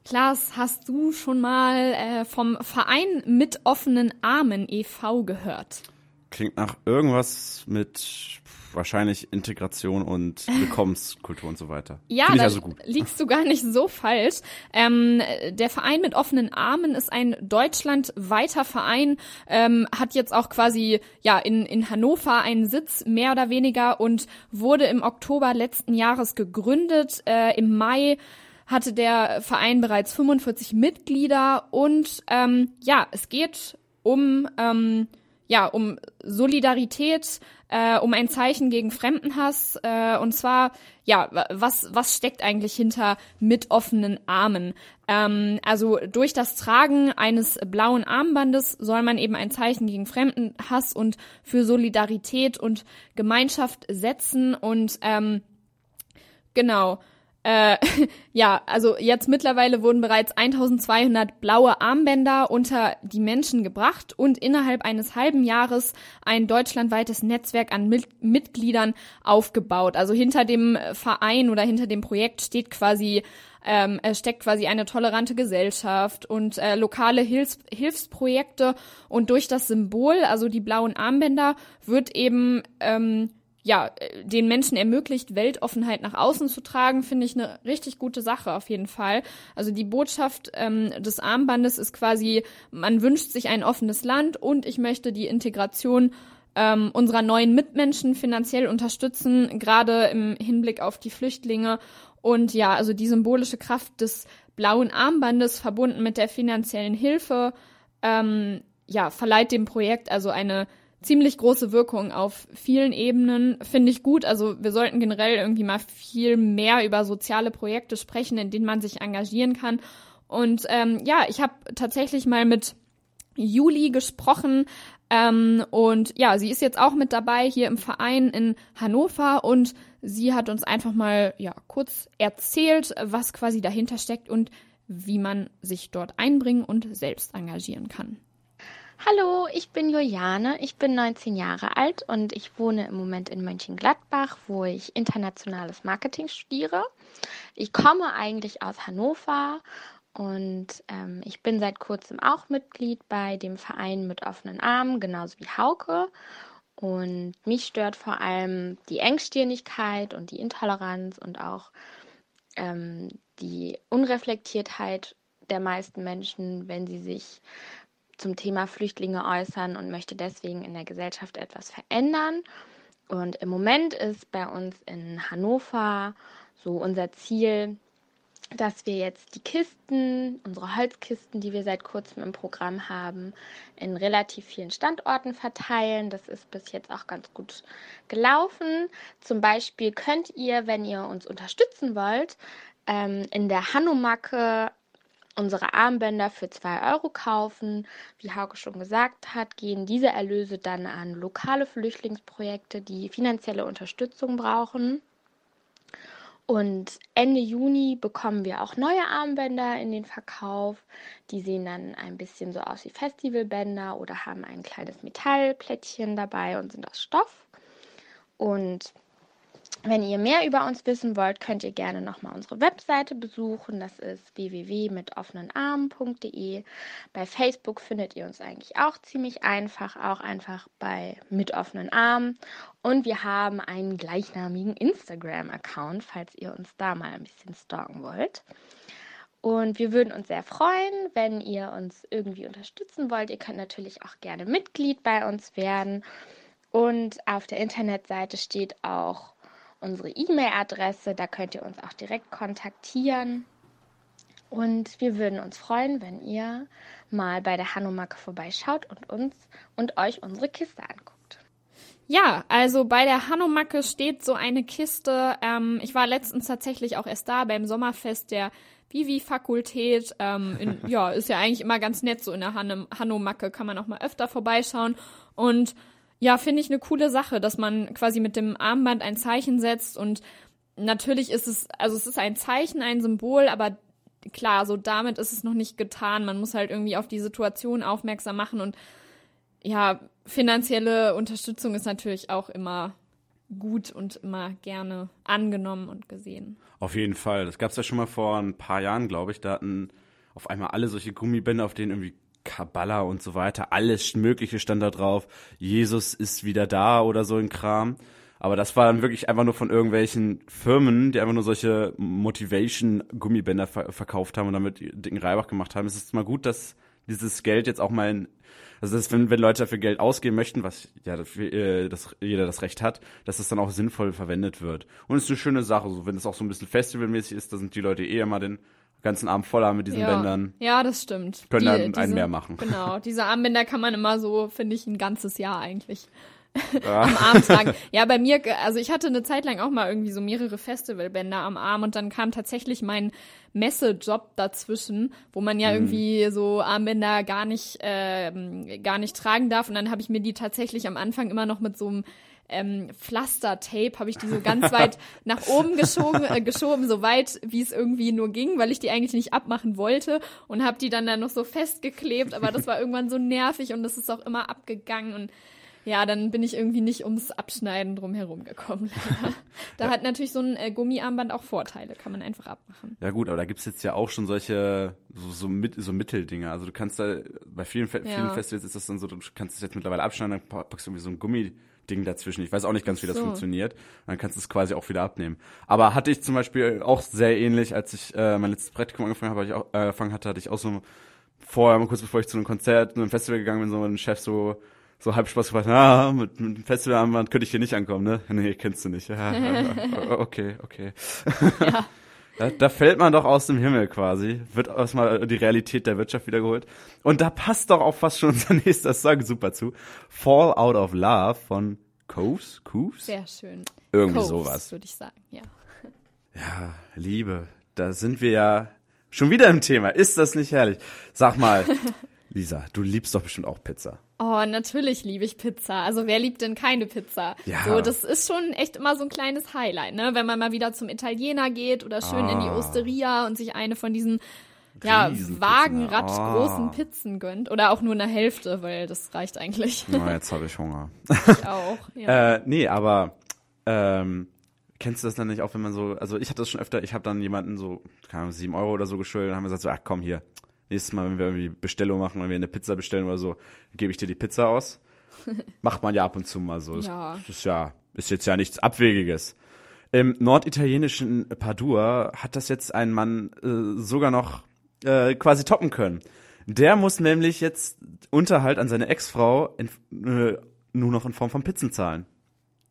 Klaas, hast du schon mal äh, vom Verein mit offenen Armen e.V. gehört? Klingt nach irgendwas mit wahrscheinlich Integration und Willkommenskultur und so weiter. Ja, da also liegst du gar nicht so falsch. Ähm, der Verein mit offenen Armen ist ein deutschlandweiter Verein, ähm, hat jetzt auch quasi ja in, in Hannover einen Sitz mehr oder weniger und wurde im Oktober letzten Jahres gegründet. Äh, Im Mai hatte der Verein bereits 45 Mitglieder und ähm, ja, es geht um ähm, ja um Solidarität, äh, um ein Zeichen gegen Fremdenhass äh, und zwar ja was was steckt eigentlich hinter mit offenen Armen? Ähm, also durch das Tragen eines blauen Armbandes soll man eben ein Zeichen gegen Fremdenhass und für Solidarität und Gemeinschaft setzen und ähm, genau äh, ja, also jetzt mittlerweile wurden bereits 1200 blaue Armbänder unter die Menschen gebracht und innerhalb eines halben Jahres ein deutschlandweites Netzwerk an Mit Mitgliedern aufgebaut. Also hinter dem Verein oder hinter dem Projekt steht quasi ähm, steckt quasi eine tolerante Gesellschaft und äh, lokale Hilfs Hilfsprojekte und durch das Symbol, also die blauen Armbänder, wird eben ähm, ja, den Menschen ermöglicht, Weltoffenheit nach außen zu tragen, finde ich eine richtig gute Sache auf jeden Fall. Also die Botschaft ähm, des Armbandes ist quasi, man wünscht sich ein offenes Land und ich möchte die Integration ähm, unserer neuen Mitmenschen finanziell unterstützen, gerade im Hinblick auf die Flüchtlinge. Und ja, also die symbolische Kraft des blauen Armbandes verbunden mit der finanziellen Hilfe, ähm, ja, verleiht dem Projekt also eine ziemlich große Wirkung auf vielen Ebenen, finde ich gut. Also wir sollten generell irgendwie mal viel mehr über soziale Projekte sprechen, in denen man sich engagieren kann. Und ähm, ja, ich habe tatsächlich mal mit Juli gesprochen. Ähm, und ja, sie ist jetzt auch mit dabei hier im Verein in Hannover und sie hat uns einfach mal ja kurz erzählt, was quasi dahinter steckt und wie man sich dort einbringen und selbst engagieren kann. Hallo, ich bin Juliane, ich bin 19 Jahre alt und ich wohne im Moment in Mönchengladbach, wo ich internationales Marketing studiere. Ich komme eigentlich aus Hannover und ähm, ich bin seit kurzem auch Mitglied bei dem Verein mit offenen Armen, genauso wie Hauke. Und mich stört vor allem die Engstirnigkeit und die Intoleranz und auch ähm, die Unreflektiertheit der meisten Menschen, wenn sie sich zum Thema Flüchtlinge äußern und möchte deswegen in der Gesellschaft etwas verändern. Und im Moment ist bei uns in Hannover so unser Ziel, dass wir jetzt die Kisten, unsere Holzkisten, die wir seit kurzem im Programm haben, in relativ vielen Standorten verteilen. Das ist bis jetzt auch ganz gut gelaufen. Zum Beispiel könnt ihr, wenn ihr uns unterstützen wollt, ähm, in der Hanomacke unsere Armbänder für 2 Euro kaufen. Wie Hauke schon gesagt hat, gehen diese Erlöse dann an lokale Flüchtlingsprojekte, die finanzielle Unterstützung brauchen. Und Ende Juni bekommen wir auch neue Armbänder in den Verkauf. Die sehen dann ein bisschen so aus wie Festivalbänder oder haben ein kleines Metallplättchen dabei und sind aus Stoff. Und Wenn ihr mehr über uns wissen wollt, könnt ihr gerne nochmal unsere Webseite besuchen. Das ist www.mitoffenenarmen.de. Bei Facebook findet ihr uns eigentlich auch ziemlich einfach, auch einfach bei mit offenen Armen. Und wir haben einen gleichnamigen Instagram-Account, falls ihr uns da mal ein bisschen stalken wollt. Und wir würden uns sehr freuen, wenn ihr uns irgendwie unterstützen wollt. Ihr könnt natürlich auch gerne Mitglied bei uns werden. Und auf der Internetseite steht auch unsere E-Mail-Adresse. Da könnt ihr uns auch direkt kontaktieren. Und wir würden uns freuen, wenn ihr mal bei der Hanomacke vorbeischaut und uns und euch unsere Kiste anguckt. Ja, also bei der Hanomacke steht so eine Kiste. Ähm, ich war letztens tatsächlich auch erst da beim Sommerfest der Vivi-Fakultät. Ähm, ja, ist ja eigentlich immer ganz nett so in der Han Hanomacke, kann man auch mal öfter vorbeischauen. Und ja, finde ich eine coole Sache, dass man quasi mit dem Armband ein Zeichen setzt und natürlich ist es, also es ist ein Zeichen, ein Symbol, aber klar, so damit ist es noch nicht getan. Man muss halt irgendwie auf die Situation aufmerksam machen und ja, finanzielle Unterstützung ist natürlich auch immer gut und immer gerne angenommen und gesehen. Auf jeden Fall. Das gab es ja schon mal vor ein paar Jahren, glaube ich. Da hatten auf einmal alle solche Gummibänder, auf denen irgendwie Kabbala und so weiter, alles Mögliche stand da drauf. Jesus ist wieder da oder so ein Kram. Aber das war dann wirklich einfach nur von irgendwelchen Firmen, die einfach nur solche Motivation-Gummibänder ver verkauft haben und damit dicken Reibach gemacht haben. Es ist mal gut, dass dieses Geld jetzt auch mal in, also das, wenn, wenn Leute dafür Geld ausgeben möchten, was ja dafür, äh, dass jeder das Recht hat, dass es dann auch sinnvoll verwendet wird. Und es ist eine schöne Sache, so wenn es auch so ein bisschen festivalmäßig ist, da sind die Leute eh immer den ganzen Arm voll haben mit diesen ja. Bändern. Ja, das stimmt. Können Die- dann einen diese- mehr machen. Genau, diese Armbänder kann man immer so, finde ich, ein ganzes Jahr eigentlich Ja. am Arm tragen. Ja, bei mir, also ich hatte eine Zeit lang auch mal irgendwie so mehrere Festivalbänder am Arm und dann kam tatsächlich mein Messejob dazwischen, wo man Mhm. ja irgendwie so Armbänder gar nicht, ähm, gar nicht tragen darf und dann habe ich mir die tatsächlich am Anfang immer noch mit so einem ähm, Pflastertape habe ich die so ganz weit nach oben geschoben, äh, geschoben, so weit wie es irgendwie nur ging, weil ich die eigentlich nicht abmachen wollte und habe die dann da noch so festgeklebt, aber das war irgendwann so nervig und das ist auch immer abgegangen und ja, dann bin ich irgendwie nicht ums Abschneiden drumherum gekommen. leider. da hat natürlich so ein äh, Gummiarmband auch Vorteile, kann man einfach abmachen. Ja gut, aber da gibt's jetzt ja auch schon solche so, so, mit, so Mitteldinger. Also du kannst da, bei vielen, Fe Ja. vielen Festivals ist das dann so, du kannst es jetzt mittlerweile abschneiden, dann pa- packst du irgendwie so ein Gummiding dazwischen. Ich weiß auch nicht ganz, wie das so. funktioniert. Dann kannst du es quasi auch wieder abnehmen. Aber hatte ich zum Beispiel auch sehr ähnlich, als ich äh, mein letztes Praktikum angefangen habe, ich auch, äh, angefangen hatte, hatte ich auch so vorher, mal kurz bevor ich zu einem Konzert, zu einem Festival gegangen bin, so ein Chef so so halb Spaß gefragt, ah, mit, mit dem Festivalarmband könnte ich hier nicht ankommen, ne? Nee, kennst du nicht. Ja, ja, okay, okay. Da, da fällt man doch aus dem Himmel quasi, wird erstmal die Realität der Wirtschaft wiedergeholt. Und da passt doch auch fast schon unser nächster Song super zu. Fall Out of Love von Coves, Coves? Sehr schön. Irgendwie Coves, sowas. würde ich sagen, ja. Ja, Liebe, da sind wir ja schon wieder im Thema. Ist das nicht herrlich? Sag mal, Lisa, du liebst doch bestimmt auch Pizza. Oh, natürlich liebe ich Pizza. Also wer liebt denn keine Pizza? Ja. So, das ist schon echt immer so ein kleines Highlight, ne? Wenn man mal wieder zum Italiener geht oder schön in die Ah. Osteria und sich eine von diesen ja, Riesenpizzen, Wagenrad-großen ah. Pizzen gönnt. Oder auch nur eine Hälfte, weil das reicht eigentlich. Na, jetzt habe ich Hunger. ich auch. Ja. Äh, nee, aber ähm, kennst du das dann nicht auch, wenn man so, also ich hatte das schon öfter, ich habe dann jemanden so, keine Ahnung, sieben Euro oder so geschuldet und haben gesagt so, ach komm hier, nächstes Mal, wenn wir irgendwie Bestellung machen, wenn wir eine Pizza bestellen oder so, gebe ich dir die Pizza aus. Macht man ja ab und zu mal so. Das, Ja. das ist ja, ist jetzt ja nichts Abwegiges. Im norditalienischen Padua hat das jetzt ein Mann äh, sogar noch äh, quasi toppen können. Der muss nämlich jetzt Unterhalt an seine Ex-Frau in, äh, nur noch in Form von Pizzen zahlen.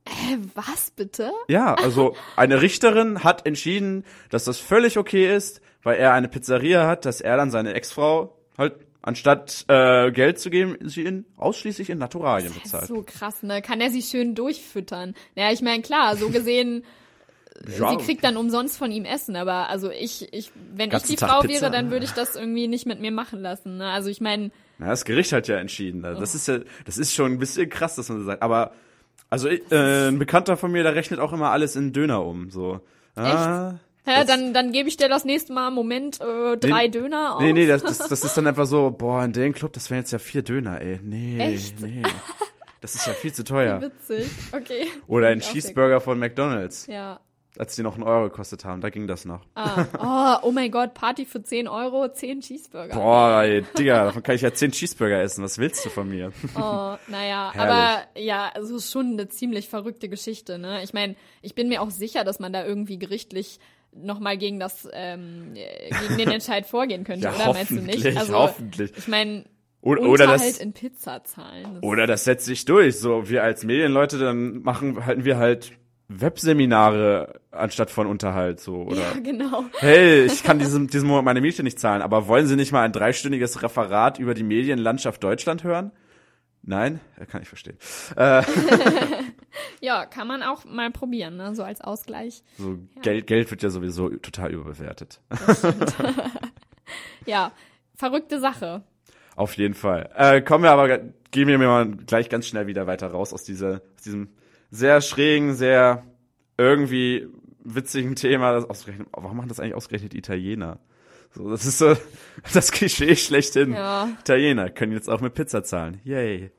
Hä, was bitte? Ja, also eine Richterin hat entschieden, dass das völlig okay ist, weil er eine Pizzeria hat, dass er dann seine Ex-Frau halt anstatt äh, Geld zu geben, sie in ausschließlich in Naturalien Das ist bezahlt. so krass, ne? Kann er sie schön durchfüttern? Naja, ich meine, klar, so gesehen, Ja, sie kriegt dann umsonst von ihm Essen, aber also ich, ich, wenn ich Ganzen die Tag Frau Pizza. wäre, dann würde ich das irgendwie nicht mit mir machen lassen. Ne? Also ich meine, Na, das Gericht hat ja entschieden. Also Das ist ja, das ist schon ein bisschen krass, dass man so sagt. Aber also äh, ein Bekannter von mir, der rechnet auch immer alles in Döner um. So. Ah, hä, Das- dann, dann gebe ich dir das nächste Mal, Moment, äh, drei Nee, Döner auf. Nee, nee, das, das, das ist dann einfach so, boah, in dem Club, das wären jetzt ja vier Döner, ey. Nee, Echt? nee. Das ist ja viel zu teuer. witzig. Okay. Oder ein Cheeseburger von McDonalds. Ja. Als die noch einen Euro gekostet haben. Da ging das noch. Ah. Oh, oh mein Gott, Party für 10 Euro, 10 Cheeseburger. Boah, ey, Digga, davon kann ich ja zehn Cheeseburger essen. Was willst du von mir? Oh, naja, aber ja, also es ist schon eine ziemlich verrückte Geschichte, ne? Ich meine, ich bin mir auch sicher, dass man da irgendwie gerichtlich nochmal gegen das, ähm, äh, gegen den Entscheid vorgehen könnte, Ja, oder meinst du nicht? hoffentlich, Also, hoffentlich. ich meine, Oder, oder das, in Pizza zahlen. Das oder das setzt sich durch. So, wir als Medienleute, dann machen, halten wir halt Webseminare anstatt von Unterhalt, so, oder? ja, genau. Hey, ich kann diesem, diesem Monat meine Miete nicht zahlen, aber wollen Sie nicht mal ein dreistündiges Referat über die Medienlandschaft Deutschland hören? Nein? Ja, kann ich verstehen. Äh, Ja, kann man auch mal probieren, ne? So als Ausgleich. so Geld, Geld wird ja sowieso total überbewertet. Ja, verrückte Sache. Auf jeden Fall. Äh, kommen wir aber, gehen wir mal gleich ganz schnell wieder weiter raus aus, dieser, aus diesem sehr schrägen, sehr irgendwie witzigen Thema. Das ausgerechnet, warum machen das eigentlich ausgerechnet Italiener? So, das ist so das Klischee schlechthin. Ja. Italiener können jetzt auch mit Pizza zahlen. Yay.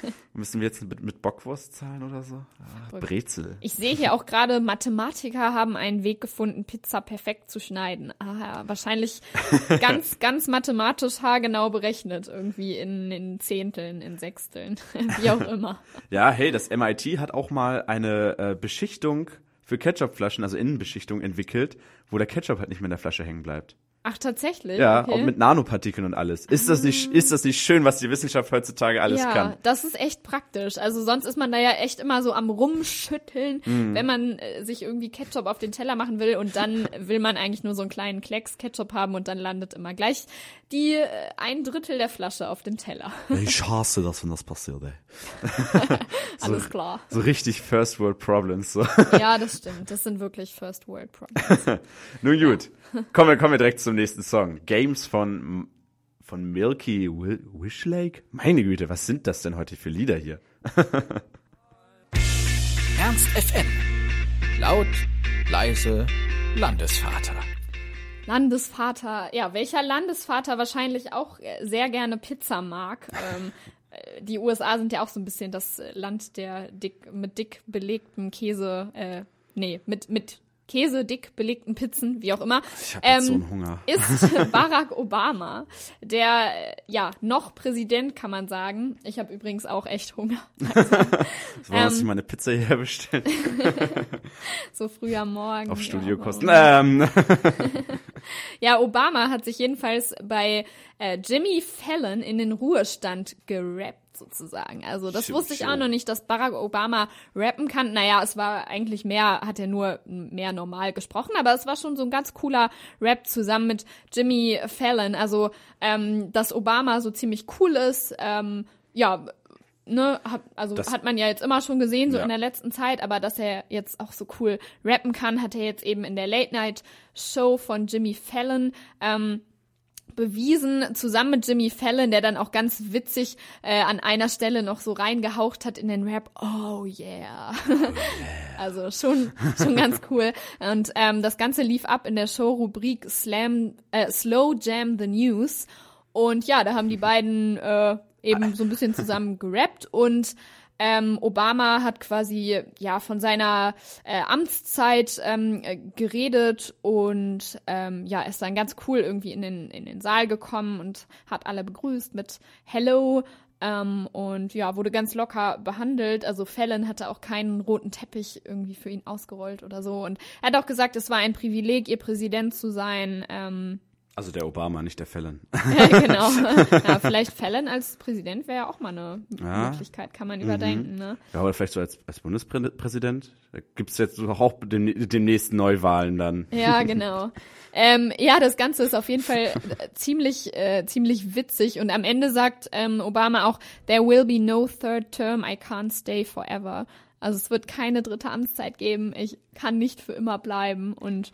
Müssen wir jetzt mit, mit Bockwurst zahlen oder so? Ah, Brezel. Ich sehe hier auch gerade, Mathematiker haben einen Weg gefunden, Pizza perfekt zu schneiden. Ah, wahrscheinlich ganz, ganz mathematisch haargenau berechnet, irgendwie in, in Zehnteln, in Sechsteln, wie auch immer. Ja, hey, das MIT hat auch mal eine äh, Beschichtung für Ketchupflaschen, also Innenbeschichtung entwickelt, wo der Ketchup halt nicht mehr in der Flasche hängen bleibt. Ach, tatsächlich? Ja, okay. auch mit Nanopartikeln und alles. Ist das nicht, ist das nicht schön, was die Wissenschaft heutzutage alles ja, kann? das ist echt praktisch. Also sonst ist man da ja echt immer so am Rumschütteln, Mhm. wenn man äh, sich irgendwie Ketchup auf den Teller machen will und dann will man eigentlich nur so einen kleinen Klecks Ketchup haben und dann landet immer gleich die äh, ein Drittel der Flasche auf dem Teller. Ich hasse das, wenn das passiert, ey. Alles klar. So richtig First World Problems. So. Ja, das stimmt. Das sind wirklich First World Problems. Nun gut, kommen wir, kommen wir direkt zum nächsten Song. Games von, von Milky Wi- Wishlake? Meine Güte, was sind das denn heute für Lieder hier? Ernst FM. Laut, leise, Landesvater. Landesvater, ja, welcher Landesvater wahrscheinlich auch äh, sehr gerne Pizza mag. Ähm, äh, die USA sind ja auch so ein bisschen das äh, Land der dick, mit dick belegtem Käse, äh, nee, mit, mit Käse dick belegten Pizzen, wie auch immer. Ich habe jetzt so Ähm, einen Hunger. ist Barack Obama, der äh, ja noch Präsident, kann man sagen. Ich habe übrigens auch echt Hunger. Wir uns ähm, mal eine Pizza hierher bestellen? So früh am Morgen. Auf ja, Studiokosten. warum Ähm, Ja, Obama hat sich jedenfalls bei äh, Jimmy Fallon in den Ruhestand gerappt sozusagen. Also das Schön, wusste ich auch schön. noch nicht, dass Barack Obama rappen kann. Naja, es war eigentlich mehr, hat er nur mehr normal gesprochen, aber es war schon so ein ganz cooler Rap zusammen mit Jimmy Fallon. Also, ähm, dass Obama so ziemlich cool ist, ähm, ja, ne, hat, also Das- hat man ja jetzt immer schon gesehen, so Ja. in der letzten Zeit, aber dass er jetzt auch so cool rappen kann, hat er jetzt eben in der Late Night Show von Jimmy Fallon ähm, bewiesen, zusammen mit Jimmy Fallon, der dann auch ganz witzig äh, an einer Stelle noch so reingehaucht hat in den Rap, oh yeah. also schon, schon ganz cool. Und ähm, das Ganze lief ab in der Show-Rubrik Slam, äh, Slow Jam the News. Und ja, da haben die beiden äh, eben so ein bisschen zusammen gerappt und ähm, Obama hat quasi ja von seiner äh, Amtszeit ähm, äh, geredet und ähm, ja ist dann ganz cool irgendwie in den in den Saal gekommen und hat alle begrüßt mit Hello ähm, und ja wurde ganz locker behandelt. Also Fallon hatte auch keinen roten Teppich irgendwie für ihn ausgerollt oder so und er hat auch gesagt, es war ein Privileg, ihr Präsident zu sein. Ähm, also der Obama, nicht der Fallon. genau. Ja, vielleicht Fallon als Präsident wäre ja auch mal eine Ja. Möglichkeit, kann man überdenken, ne? Ja, oder vielleicht so als, als Bundespräsident. Da gibt's jetzt auch dem, demnächst Neuwahlen dann. Ja, genau. ähm, ja, das Ganze ist auf jeden Fall äh, ziemlich, äh, ziemlich witzig und am Ende sagt ähm, Obama auch, there will be no third term, I can't stay forever. Also es wird keine dritte Amtszeit geben, ich kann nicht für immer bleiben und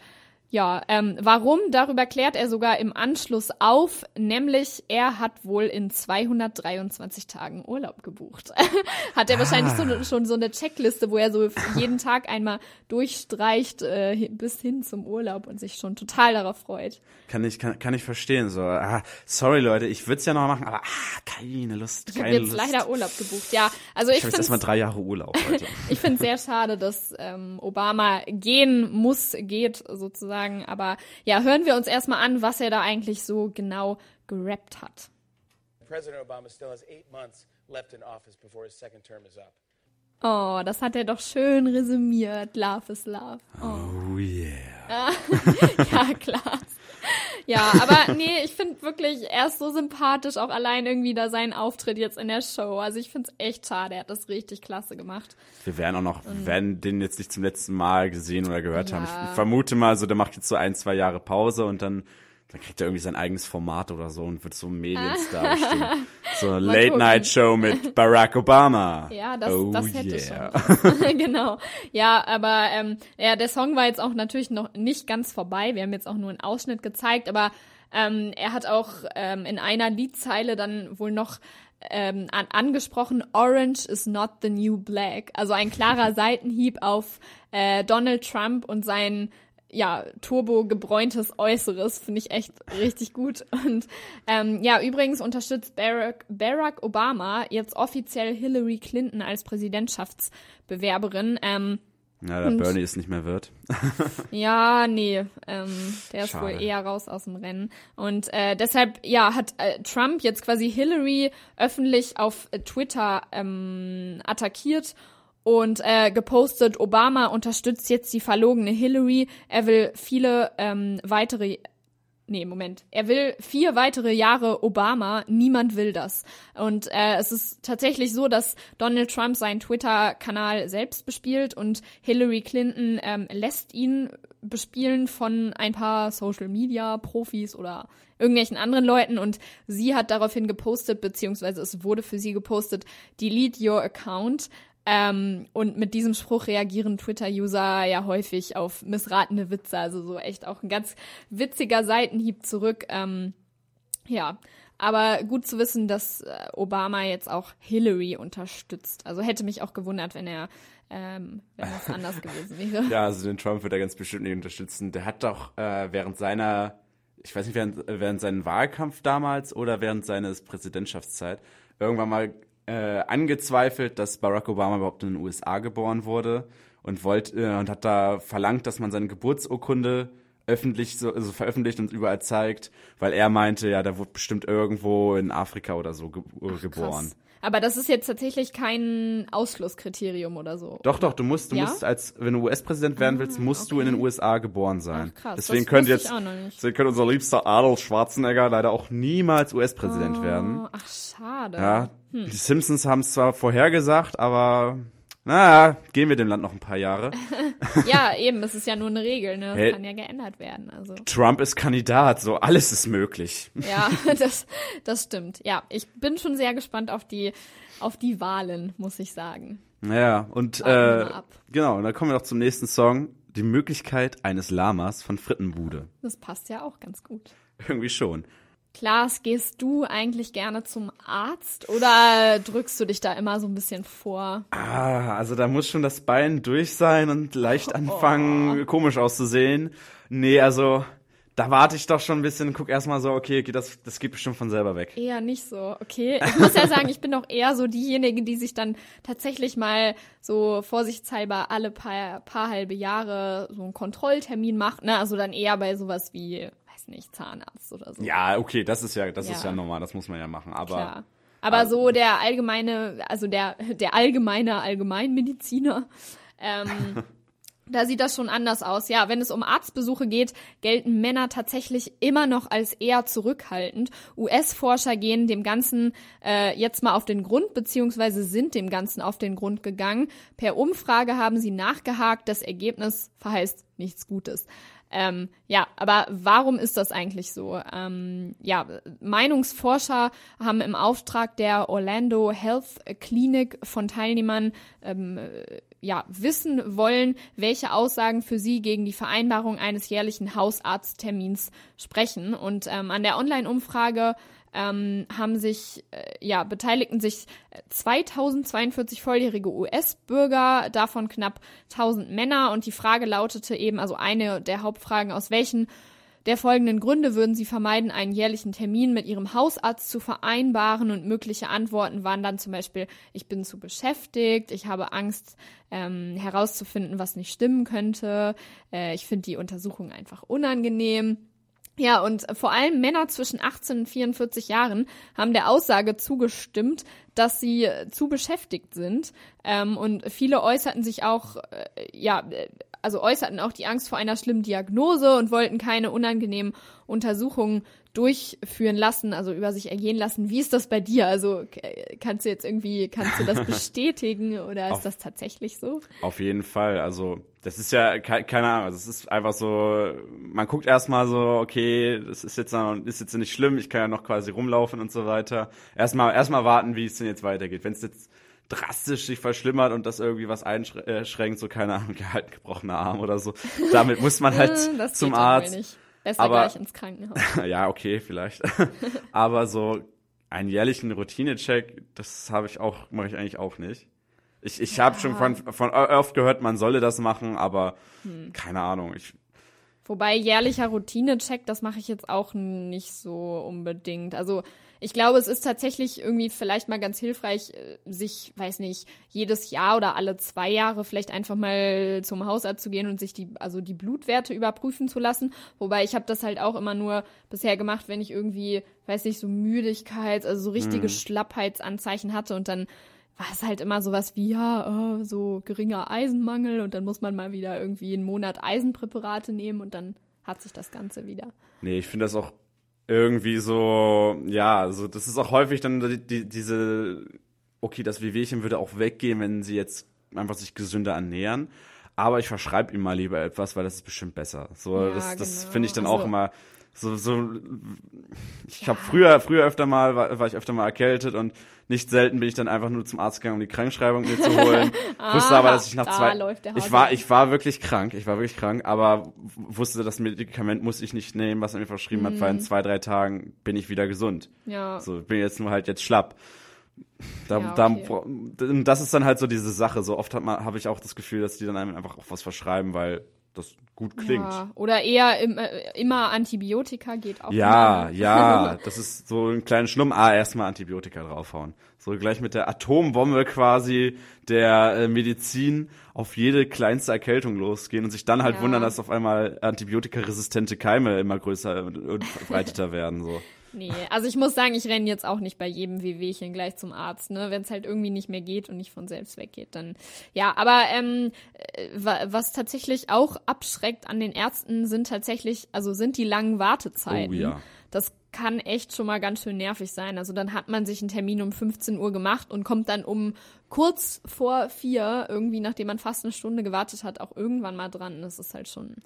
Ja, ähm, warum? Darüber klärt er sogar im Anschluss auf, nämlich er hat wohl in 223 Tagen Urlaub gebucht. hat er ah. wahrscheinlich so, schon so eine Checkliste, wo er so jeden Tag einmal durchstreicht äh, bis hin zum Urlaub und sich schon total darauf freut. Kann ich, kann, kann ich verstehen. So, ah, sorry Leute, ich würde es ja noch machen, aber ah, keine Lust. Keine ich habe jetzt Lust. leider Urlaub gebucht. Ja, also ich, ich habe jetzt erstmal drei Jahre Urlaub. Heute. ich finde es sehr schade, dass ähm, Obama gehen muss, geht sozusagen sagen. Aber ja, hören wir uns erstmal an, was er da eigentlich so genau gerappt hat. President Obama still has eight months left in office before his second term is up. Oh, das hat er doch schön resümiert. Love is love. Oh, oh yeah. ja, klar. Ja, aber nee, ich finde wirklich, er ist so sympathisch, auch allein irgendwie da seinen Auftritt jetzt in der Show. Also ich finde es echt schade, er hat das richtig klasse gemacht. Wir werden auch noch, Und, werden den jetzt nicht zum letzten Mal gesehen oder gehört ja. haben. Ich vermute mal so, der macht jetzt so ein, zwei Jahre Pause und dann dann kriegt er irgendwie sein eigenes Format oder so und wird so ein Medienstar bestimmt. So eine Late-Night-Show mit Barack Obama. Ja, das, oh das hätte yeah. schon. genau. Ja, aber ähm, ja, der Song war jetzt auch natürlich noch nicht ganz vorbei. Wir haben jetzt auch nur einen Ausschnitt gezeigt, aber ähm, er hat auch ähm, in einer Liedzeile dann wohl noch ähm, an, angesprochen, Orange is not the new black. Also ein klarer Seitenhieb auf äh, Donald Trump und seinen ja, turbo gebräuntes Äußeres, finde ich echt richtig gut. Und ähm, ja, übrigens unterstützt Barack, Barack Obama jetzt offiziell Hillary Clinton als Präsidentschaftsbewerberin. Ähm, ja, der und, Bernie es nicht mehr wird. ja, nee, ähm, der ist Schade. wohl eher raus aus dem Rennen. Und äh, deshalb, ja, hat äh, Trump jetzt quasi Hillary öffentlich auf äh, Twitter ähm, attackiert und äh, gepostet, Obama unterstützt jetzt die verlogene Hillary. Er will viele ähm, weitere Nee, Moment. Er will vier weitere Jahre Obama. Niemand will das. Und äh, es ist tatsächlich so, dass Donald Trump seinen Twitter-Kanal selbst bespielt und Hillary Clinton ähm, lässt ihn bespielen von ein paar Social-Media-Profis oder irgendwelchen anderen Leuten. Und sie hat daraufhin gepostet, beziehungsweise es wurde für sie gepostet, delete your account. Ähm, und mit diesem Spruch reagieren Twitter-User ja häufig auf missratene Witze, also so echt auch ein ganz witziger Seitenhieb zurück. Ähm, ja, aber gut zu wissen, dass äh, Obama jetzt auch Hillary unterstützt. Also hätte mich auch gewundert, wenn er ähm, wenn das anders gewesen wäre. Ja, also den Trump wird er ganz bestimmt nicht unterstützen. Der hat doch äh, während seiner, ich weiß nicht, während, während seinen Wahlkampf damals oder während seines Präsidentschaftszeit irgendwann mal äh, angezweifelt, dass Barack Obama überhaupt in den USA geboren wurde und wollte äh, und hat da verlangt, dass man seine Geburtsurkunde öffentlich so also veröffentlicht und überall zeigt, weil er meinte, ja, der wurde bestimmt irgendwo in Afrika oder so ge Ach, geboren. Krass. Aber das ist jetzt tatsächlich kein Ausschlusskriterium oder so. Doch, doch, du musst, du ja? musst als, wenn du US-Präsident werden willst, ah, musst okay. du in den USA geboren sein. Ach, krass. Deswegen das könnte jetzt, deswegen könnte unser liebster Adolf Schwarzenegger leider auch niemals US-Präsident oh, werden. Ach, schade. Ja, hm. die Simpsons haben es zwar vorhergesagt, aber naja, gehen wir dem Land noch ein paar Jahre. ja, eben, es ist ja nur eine Regel, ne? Das hey, kann ja geändert werden. Also. Trump ist Kandidat, so alles ist möglich. Ja, das, das stimmt. Ja, ich bin schon sehr gespannt auf die, auf die Wahlen, muss ich sagen. Ja, und äh, genau, und dann kommen wir noch zum nächsten Song. Die Möglichkeit eines Lamas von Frittenbude. Das passt ja auch ganz gut. Irgendwie schon. Klaas, gehst du eigentlich gerne zum Arzt oder drückst du dich da immer so ein bisschen vor? Ah, also da muss schon das Bein durch sein und leicht anfangen, oh. komisch auszusehen. Nee, also da warte ich doch schon ein bisschen, guck erstmal so, okay, das, das geht bestimmt von selber weg. Eher nicht so, okay. Ich muss ja sagen, ich bin doch eher so diejenige, die sich dann tatsächlich mal so vorsichtshalber alle paar, paar halbe Jahre so einen Kontrolltermin macht, ne? Also dann eher bei sowas wie nicht, Zahnarzt oder so. Ja, okay, das ist ja, das ja. ist ja normal, das muss man ja machen, aber. Klar. Aber also, so der allgemeine, also der, der allgemeine Allgemeinmediziner, ähm, da sieht das schon anders aus. Ja, wenn es um Arztbesuche geht, gelten Männer tatsächlich immer noch als eher zurückhaltend. US-Forscher gehen dem Ganzen äh, jetzt mal auf den Grund, beziehungsweise sind dem Ganzen auf den Grund gegangen. Per Umfrage haben sie nachgehakt. Das Ergebnis verheißt nichts Gutes. Ähm, ja, aber warum ist das eigentlich so? Ähm, ja, Meinungsforscher haben im Auftrag der Orlando Health Clinic von Teilnehmern ähm, ja, wissen wollen, welche Aussagen für sie gegen die Vereinbarung eines jährlichen Hausarzttermins sprechen. Und ähm, an der Online-Umfrage ähm, haben sich, äh, ja, beteiligten sich 2042 volljährige US-Bürger, davon knapp 1000 Männer. Und die Frage lautete eben, also eine der Hauptfragen, aus welchen der folgenden Gründe würden sie vermeiden, einen jährlichen Termin mit ihrem Hausarzt zu vereinbaren und mögliche Antworten waren dann zum Beispiel, ich bin zu beschäftigt, ich habe Angst ähm, herauszufinden, was nicht stimmen könnte, äh, ich finde die Untersuchung einfach unangenehm. Ja, und vor allem Männer zwischen 18 und 44 Jahren haben der Aussage zugestimmt, dass sie zu beschäftigt sind. Ähm, und viele äußerten sich auch, äh, ja, also äußerten auch die Angst vor einer schlimmen Diagnose und wollten keine unangenehmen Untersuchungen durchführen lassen, also über sich ergehen lassen. Wie ist das bei dir? Also kannst du jetzt irgendwie, kannst du das bestätigen oder ist auf, das tatsächlich so? Auf jeden Fall. Also das ist ja keine Ahnung. Das ist einfach so. Man guckt erstmal so, okay, das ist jetzt noch, ist jetzt nicht schlimm. Ich kann ja noch quasi rumlaufen und so weiter. Erstmal erstmal warten, wie es denn jetzt weitergeht. Wenn es jetzt drastisch sich verschlimmert und das irgendwie was einschränkt, so keine Ahnung, gehalten gebrochener Arm oder so. Damit muss man halt zum Arzt. Besser aber, gleich ins Krankenhaus. ja, okay, vielleicht. aber so einen jährlichen Routinecheck, das habe ich auch, mache ich eigentlich auch nicht. Ich, ich ja. habe schon von, von oft gehört, man solle das machen, aber hm. keine Ahnung. Ich, Wobei jährlicher Routinecheck, das mache ich jetzt auch nicht so unbedingt. Also ich glaube, es ist tatsächlich irgendwie vielleicht mal ganz hilfreich, äh, sich, weiß nicht, jedes Jahr oder alle zwei Jahre vielleicht einfach mal zum Hausarzt zu gehen und sich die, also die Blutwerte überprüfen zu lassen. Wobei ich habe das halt auch immer nur bisher gemacht, wenn ich irgendwie, weiß nicht, so Müdigkeit, also so richtige mhm. Schlappheitsanzeichen hatte und dann war es halt immer sowas wie, ja, oh, so geringer Eisenmangel und dann muss man mal wieder irgendwie einen Monat Eisenpräparate nehmen und dann hat sich das Ganze wieder. Nee, ich finde das auch irgendwie so, ja, also das ist auch häufig dann die, die, diese, okay, das Wehwehchen würde auch weggehen, wenn sie jetzt einfach sich gesünder ernähren. Aber ich verschreibe ihm mal lieber etwas, weil das ist bestimmt besser. So, ja, das, das genau. finde ich dann also, auch immer so, so, ich ja. habe früher, früher öfter mal, war, war ich öfter mal erkältet und nicht selten bin ich dann einfach nur zum Arzt gegangen, um die Krankschreibung mir zu holen. ah, wusste aber, dass ich nach zwei, ich war, ich war wirklich krank, ich war wirklich krank, aber wusste, das Medikament muss ich nicht nehmen, was er mir verschrieben mhm. hat, weil in zwei, drei Tagen bin ich wieder gesund. Ja. So, bin jetzt nur halt jetzt schlapp. Da, ja, okay. da, das ist dann halt so diese Sache. So oft habe ich auch das Gefühl, dass die dann einem einfach auch was verschreiben, weil das gut klingt. Ja, oder eher im, äh, immer Antibiotika geht auch. Ja, ja, das ist so ein kleiner Schlumm. Ah, erstmal Antibiotika draufhauen. So gleich mit der Atombombe quasi der äh, Medizin auf jede kleinste Erkältung losgehen und sich dann halt ja. wundern, dass auf einmal antibiotikaresistente Keime immer größer und verbreiteter werden. So. Nee, also ich muss sagen, ich renne jetzt auch nicht bei jedem Wehwehchen gleich zum Arzt, ne? Wenn es halt irgendwie nicht mehr geht und nicht von selbst weggeht, dann ja. Aber ähm, äh, was tatsächlich auch abschreckt an den Ärzten sind tatsächlich, also sind die langen Wartezeiten. Oh ja. Das kann echt schon mal ganz schön nervig sein. Also dann hat man sich einen Termin um 15 Uhr gemacht und kommt dann um kurz vor vier, irgendwie nachdem man fast eine Stunde gewartet hat, auch irgendwann mal dran. Das ist halt schon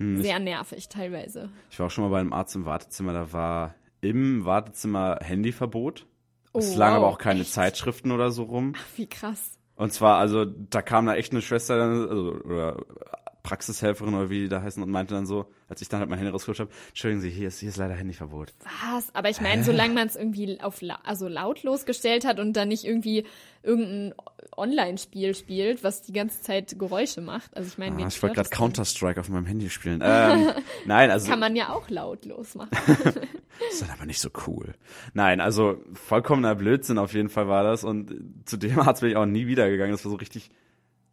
hm, Sehr nervig teilweise. Ich war auch schon mal bei einem Arzt im Wartezimmer, da war im Wartezimmer Handyverbot. Es oh, lagen wow, aber auch keine echt? Zeitschriften oder so rum. Ach, wie krass. Und zwar, also, da kam da echt eine Schwester, also, oder Praxishelferin oder wie die da heißen und meinte dann so, als ich dann halt mein Handy rausgeholt habe, entschuldigen Sie, hier ist, hier ist leider Handyverbot. Was? Aber ich meine, solange man es irgendwie auf la also lautlos gestellt hat und dann nicht irgendwie irgendein Online-Spiel spielt, was die ganze Zeit Geräusche macht. Also ich meine, ah, ich wollte gerade Counter-Strike auf meinem Handy spielen. Ähm, nein, also kann man ja auch lautlos machen. ist dann aber nicht so cool. Nein, also vollkommener Blödsinn auf jeden Fall war das und zu dem Arzt bin ich auch nie wiedergegangen. Das war so richtig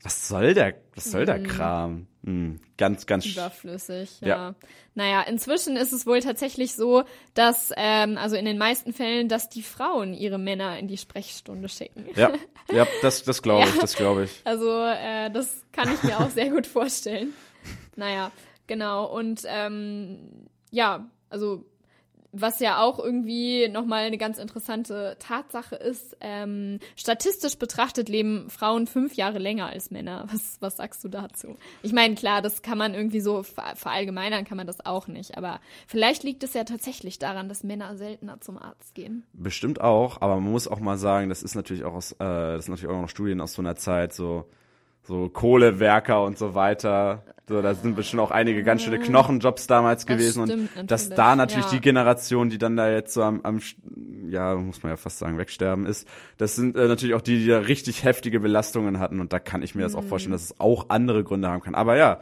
was soll der, was soll der mhm. Kram? Hm, ganz, ganz überflüssig. Ja. ja. Naja, inzwischen ist es wohl tatsächlich so, dass, ähm, also in den meisten Fällen, dass die Frauen ihre Männer in die Sprechstunde schicken. Ja, ja, das, das glaube ich, ja. das glaube ich. Also äh, das kann ich mir auch sehr gut vorstellen. Naja, genau. Und ähm, ja, also was ja auch irgendwie nochmal eine ganz interessante Tatsache ist, ähm, statistisch betrachtet leben Frauen fünf Jahre länger als Männer. Was, was sagst du dazu? Ich meine, klar, das kann man irgendwie so verallgemeinern, kann man das auch nicht. Aber vielleicht liegt es ja tatsächlich daran, dass Männer seltener zum Arzt gehen. Bestimmt auch, aber man muss auch mal sagen, das ist natürlich auch aus, äh, das sind natürlich auch noch Studien aus so einer Zeit, so so Kohlewerker und so weiter. So, da sind bestimmt auch einige ganz schöne Knochenjobs damals Das gewesen und dass da natürlich ja. die Generation, die dann da jetzt so am, am ja, muss man ja fast sagen, wegsterben ist, das sind äh, natürlich auch die, die da richtig heftige Belastungen hatten und da kann ich mir das auch Mhm. vorstellen, dass es auch andere Gründe haben kann. Aber ja,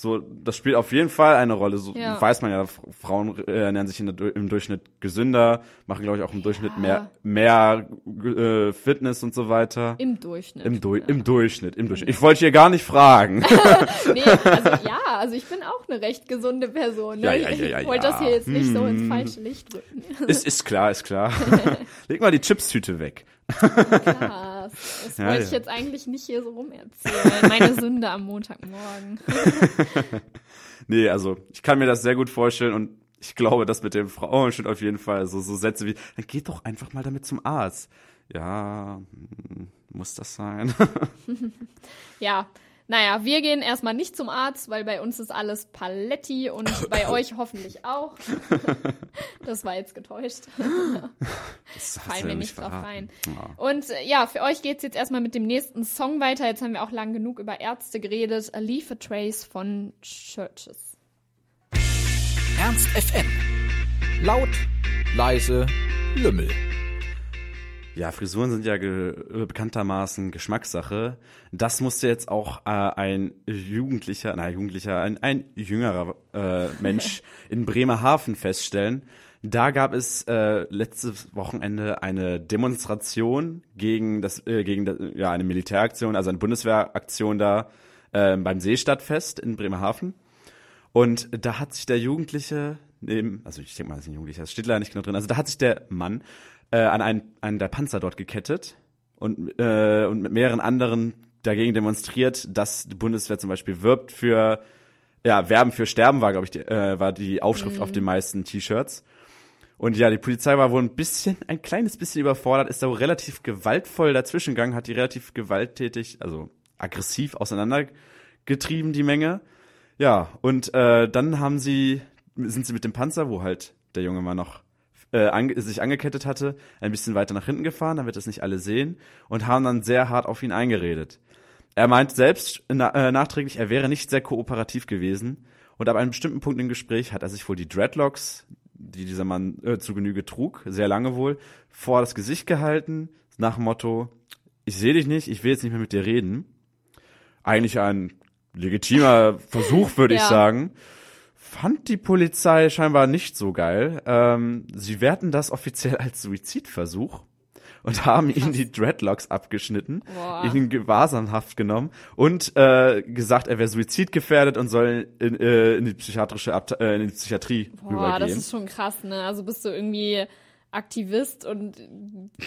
so, das spielt auf jeden Fall eine Rolle. So Ja. weiß man ja, Frauen äh, ernähren sich in im Durchschnitt gesünder, machen, glaube ich, auch im Durchschnitt mehr, mehr äh, Fitness und so weiter. Im Durchschnitt. Im, du Im Durchschnitt, im Durchschnitt. Ich wollte hier gar nicht fragen. Nee, also ja, also ich bin auch eine recht gesunde Person. Ne? Ja, ja, ja, ich ja, wollte ja. das hier jetzt nicht so ins Hm. falsche Licht rücken. ist, ist klar, ist klar. Leg mal die Chipstüte weg. Krass. Das Ja, wollte ich jetzt eigentlich nicht hier so rumerzählen. Meine Sünde am Montagmorgen. Nee, also ich kann mir das sehr gut vorstellen und ich glaube, das mit den Frauen steht auf jeden Fall so, so Sätze wie, dann geht doch einfach mal damit zum Arzt. Ja, hm, muss das sein? Ja, naja, wir gehen erstmal nicht zum Arzt, weil bei uns ist alles Paletti und bei euch hoffentlich auch. Das war jetzt getäuscht. Das Fallen mir nicht drauf rein. Ja. Und äh, ja, für euch geht's jetzt erstmal mit dem nächsten Song weiter. Jetzt haben wir auch lang genug über Ärzte geredet. A Leave a Trace von Churches. Ernst FM. Laut, leise, Lümmel. Ja, Frisuren sind ja ge bekanntermaßen Geschmackssache. Das musste jetzt auch äh, ein Jugendlicher, na Jugendlicher, ein, ein jüngerer äh, Mensch in Bremerhaven feststellen. Da gab es äh, letztes Wochenende eine Demonstration gegen das, äh, gegen das, ja eine Militäraktion, also eine Bundeswehraktion da äh, beim Seestadtfest in Bremerhaven. Und da hat sich der Jugendliche, neben, also ich denke mal, das ist ein Jugendlicher, das steht leider nicht genau drin, also da hat sich der Mann äh, an einen, einen der Panzer dort gekettet und, äh, und mit mehreren anderen dagegen demonstriert, dass die Bundeswehr zum Beispiel wirbt für, ja, Werben für Sterben war, glaube ich, die, äh, war die Aufschrift auf den meisten T-Shirts. Und ja, die Polizei war wohl ein bisschen, ein kleines bisschen überfordert, ist da wohl relativ gewaltvoll dazwischengegangen, hat die relativ gewalttätig, also aggressiv auseinandergetrieben, die Menge. Ja, und äh, dann haben sie, sind sie mit dem Panzer, wo halt der junge Mann noch äh, ange sich angekettet hatte, ein bisschen weiter nach hinten gefahren, damit das nicht alle sehen, und haben dann sehr hart auf ihn eingeredet. Er meint selbst na äh, nachträglich, er wäre nicht sehr kooperativ gewesen. Und ab einem bestimmten Punkt im Gespräch hat er sich wohl die Dreadlocks, die dieser Mann äh, zu Genüge trug, sehr lange wohl, vor das Gesicht gehalten, nach dem Motto, ich sehe dich nicht, ich will jetzt nicht mehr mit dir reden. Eigentlich ein legitimer Versuch, würde ich Ja. sagen. Fand die Polizei scheinbar nicht so geil. Ähm, sie werten das offiziell als Suizidversuch und haben ihm die Dreadlocks abgeschnitten, Boah. ihn in Gewahrsamhaft genommen und äh, gesagt, er wäre suizidgefährdet und soll in, äh, in die psychiatrische Abte äh, in die Psychiatrie Boah, rübergehen. das ist schon krass, ne? Also bist du irgendwie Aktivist und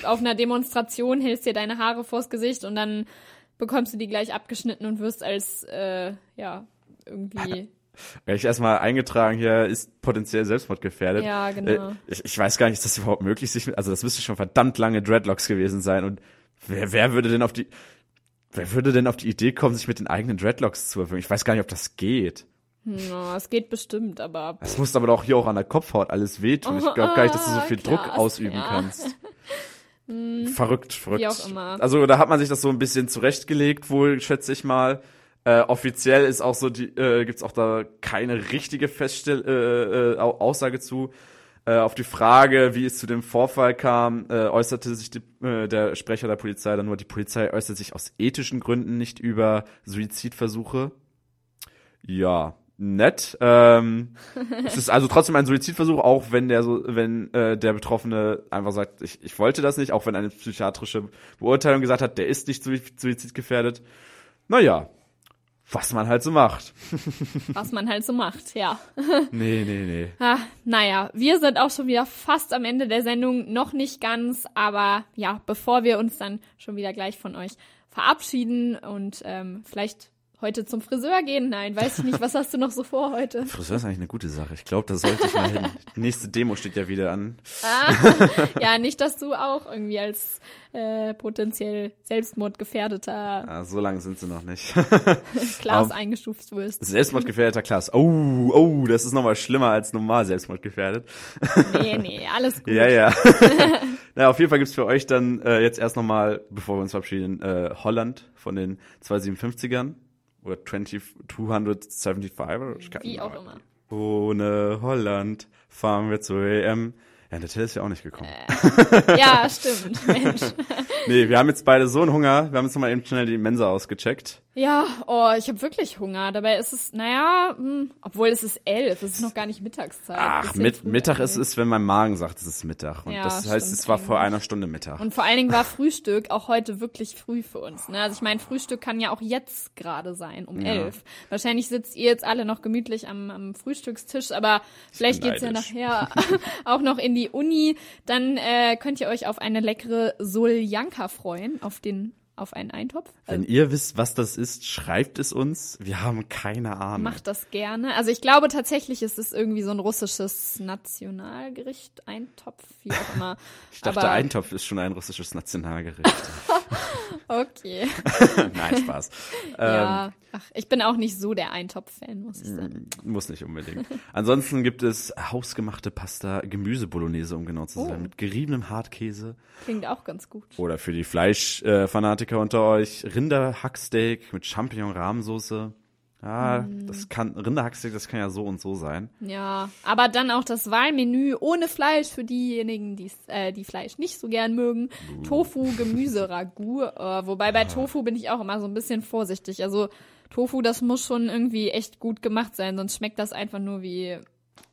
auf einer Demonstration hältst dir deine Haare vors Gesicht und dann bekommst du die gleich abgeschnitten und wirst als, äh, ja, irgendwie. Gleich erstmal eingetragen hier ist potenziell selbstmordgefährdet. Ja, genau. Äh, ich, ich weiß gar nicht, ist das überhaupt möglich? Sich, also das müsste schon verdammt lange Dreadlocks gewesen sein. Und wer, wer würde denn auf die, wer würde denn auf die Idee kommen, sich mit den eigenen Dreadlocks zu erfüllen? Ich weiß gar nicht, ob das geht. Ja, es geht bestimmt, aber. Das muss aber doch hier auch an der Kopfhaut alles wehtun. Ich glaube gar nicht, dass du so viel krass, Druck ausüben ja. kannst. verrückt, verrückt. Wie auch immer. Also da hat man sich das so ein bisschen zurechtgelegt, wohl, schätze ich mal. Äh, offiziell ist auch so, die, äh, gibt's auch da keine richtige Feststell äh, äh, Au- Aussage zu. Äh, auf die Frage, wie es zu dem Vorfall kam, äh, äußerte sich die, äh, der Sprecher der Polizei dann nur, die Polizei äußert sich aus ethischen Gründen nicht über Suizidversuche. Ja, nett. Ähm, es ist also trotzdem ein Suizidversuch, auch wenn der so, wenn äh, der Betroffene einfach sagt, ich, ich wollte das nicht, auch wenn eine psychiatrische Beurteilung gesagt hat, der ist nicht sui- suizidgefährdet. Naja, was man halt so macht. Was man halt so macht, ja. Nee, nee, nee. Ah, naja, wir sind auch schon wieder fast am Ende der Sendung, noch nicht ganz, aber ja, bevor wir uns dann schon wieder gleich von euch verabschieden und ähm, vielleicht heute zum Friseur gehen, nein, weiß ich nicht, was hast du noch so vor heute? Friseur ist eigentlich eine gute Sache. Ich glaube, da sollte ich mal hin. Die nächste Demo steht ja wieder an. Ja, nicht, dass du auch irgendwie als äh, potenziell Selbstmordgefährdeter Ah, so lange sind sie noch nicht. Klaas Aber- eingestuft wirst. Selbstmordgefährdeter Klasse. Oh, oh, das ist nochmal schlimmer als normal Selbstmordgefährdet. Nee, nee, alles gut. Ja, ja. naja, auf jeden Fall gibt's für euch dann äh, jetzt erst nochmal, bevor wir uns verabschieden, äh, Holland von den 257ern. Oder 20, 275 oder ich kann Wie auch immer. Ohne Holland fahren wir zur EM. Ja, der Till ist ja auch nicht gekommen. Ja, stimmt, Mensch. Nee, wir haben jetzt beide so einen Hunger. Wir haben jetzt nochmal eben schnell die Mensa ausgecheckt. Ja, oh, ich habe wirklich Hunger. Dabei ist es, naja, hm, obwohl es ist elf, es ist noch gar nicht Mittagszeit. Ach, mit, Mittag ist es, wenn mein Magen sagt, es ist Mittag. Und Ja, das heißt, stimmt es war vor eigentlich. einer Stunde Mittag. Und vor allen Dingen war Frühstück auch heute wirklich früh für uns. Ne? Also ich meine, Frühstück kann ja auch jetzt gerade sein, um Ja. elf. Wahrscheinlich sitzt ihr jetzt alle noch gemütlich am, am Frühstückstisch, aber vielleicht geht's ja nachher auch noch in die Uni. Dann äh, könnt ihr euch auf eine leckere Soljanka freuen, auf den auf einen Eintopf. Wenn ihr wisst, was das ist, schreibt es uns. Wir haben keine Ahnung. Macht das gerne. Also ich glaube tatsächlich ist es irgendwie so ein russisches Nationalgericht, Eintopf, wie auch immer. ich dachte, Aber- Eintopf ist schon ein russisches Nationalgericht. Okay. Nein, Spaß. ja. Ach, ich bin auch nicht so der Eintopf-Fan, muss ich sagen. Muss nicht unbedingt. Ansonsten gibt es hausgemachte Pasta, Gemüse-Bolognese, um genau zu sein, Oh. mit geriebenem Hartkäse. Klingt auch ganz gut. Oder für die Fleischfanatiker unter euch, Rinderhacksteak mit Champignon-Rahmsoße. Ja, Mm. das kann, Rinderhacksteak, das kann ja so und so sein. Ja, aber dann auch das Wahlmenü ohne Fleisch für diejenigen, äh, die Fleisch nicht so gern mögen. Tofu, Gemüse, Ragout. Äh, wobei Ah. bei Tofu bin ich auch immer so ein bisschen vorsichtig. Also Tofu, das muss schon irgendwie echt gut gemacht sein, sonst schmeckt das einfach nur wie,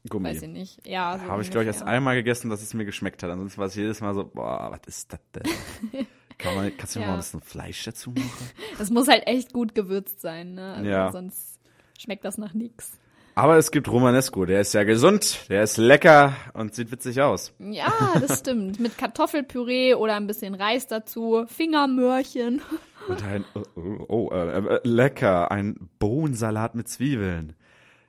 Gummi. weiß ich nicht. Ja, so Habe ich, glaube ich, erst einmal gegessen, dass es mir geschmeckt hat. Ansonsten war es jedes Mal so, boah, was ist das denn? Kann man, kannst du mir Ja. mal ein bisschen Fleisch dazu machen? Das muss halt echt gut gewürzt sein, ne? Also Ja. Sonst schmeckt das nach nix. Aber es gibt Romanesco, der ist ja gesund, der ist lecker und sieht witzig aus. Ja, das stimmt. Mit Kartoffelpüree oder ein bisschen Reis dazu, Fingermöhrchen. Und ein, oh, oh, oh äh, äh, lecker, ein Bohnensalat mit Zwiebeln.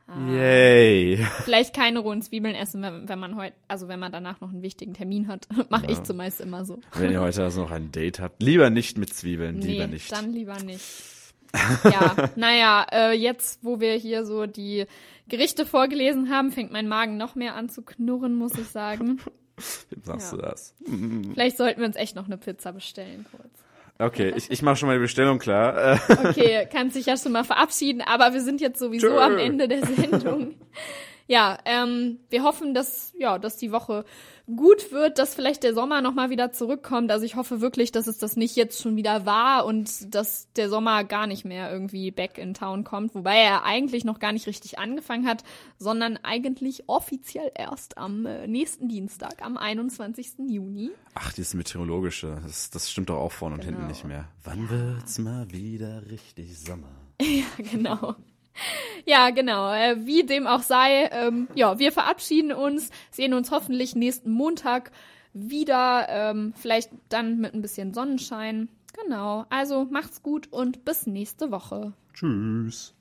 Ah. Yay. Vielleicht keine rohen Zwiebeln essen, wenn, wenn man heute, also wenn man danach noch einen wichtigen Termin hat. Mache ich zumeist immer so. Wenn ihr heute also noch ein Date habt, lieber nicht mit Zwiebeln, lieber nee, nicht. dann lieber nicht. Ja, naja, äh, jetzt, wo wir hier so die Gerichte vorgelesen haben, fängt mein Magen noch mehr an zu knurren, muss ich sagen. Wem sagst Ja. du das? Vielleicht sollten wir uns echt noch eine Pizza bestellen kurz. Okay, ich, ich mache schon mal die Bestellung klar. Okay, kannst dich ja schon mal verabschieden, aber wir sind jetzt sowieso Tschö. am Ende der Sendung. Ja, ähm, wir hoffen, dass ja, dass die Woche gut wird, dass vielleicht der Sommer noch mal wieder zurückkommt. Also ich hoffe wirklich, dass es das nicht jetzt schon wieder war und dass der Sommer gar nicht mehr irgendwie back in town kommt, wobei er eigentlich noch gar nicht richtig angefangen hat, sondern eigentlich offiziell erst am äh, nächsten Dienstag, am 21. Juni. ach, dieses Meteorologische, das, das stimmt doch auch vorne und hinten Genau. nicht mehr. Wann wird's mal wieder richtig Sommer? genau. Ja, genau. Äh, wie dem auch sei, ähm, ja, wir verabschieden uns, sehen uns hoffentlich nächsten Montag wieder, ähm, vielleicht dann mit ein bisschen Sonnenschein. Genau. Also macht's gut und bis nächste Woche. Tschüss.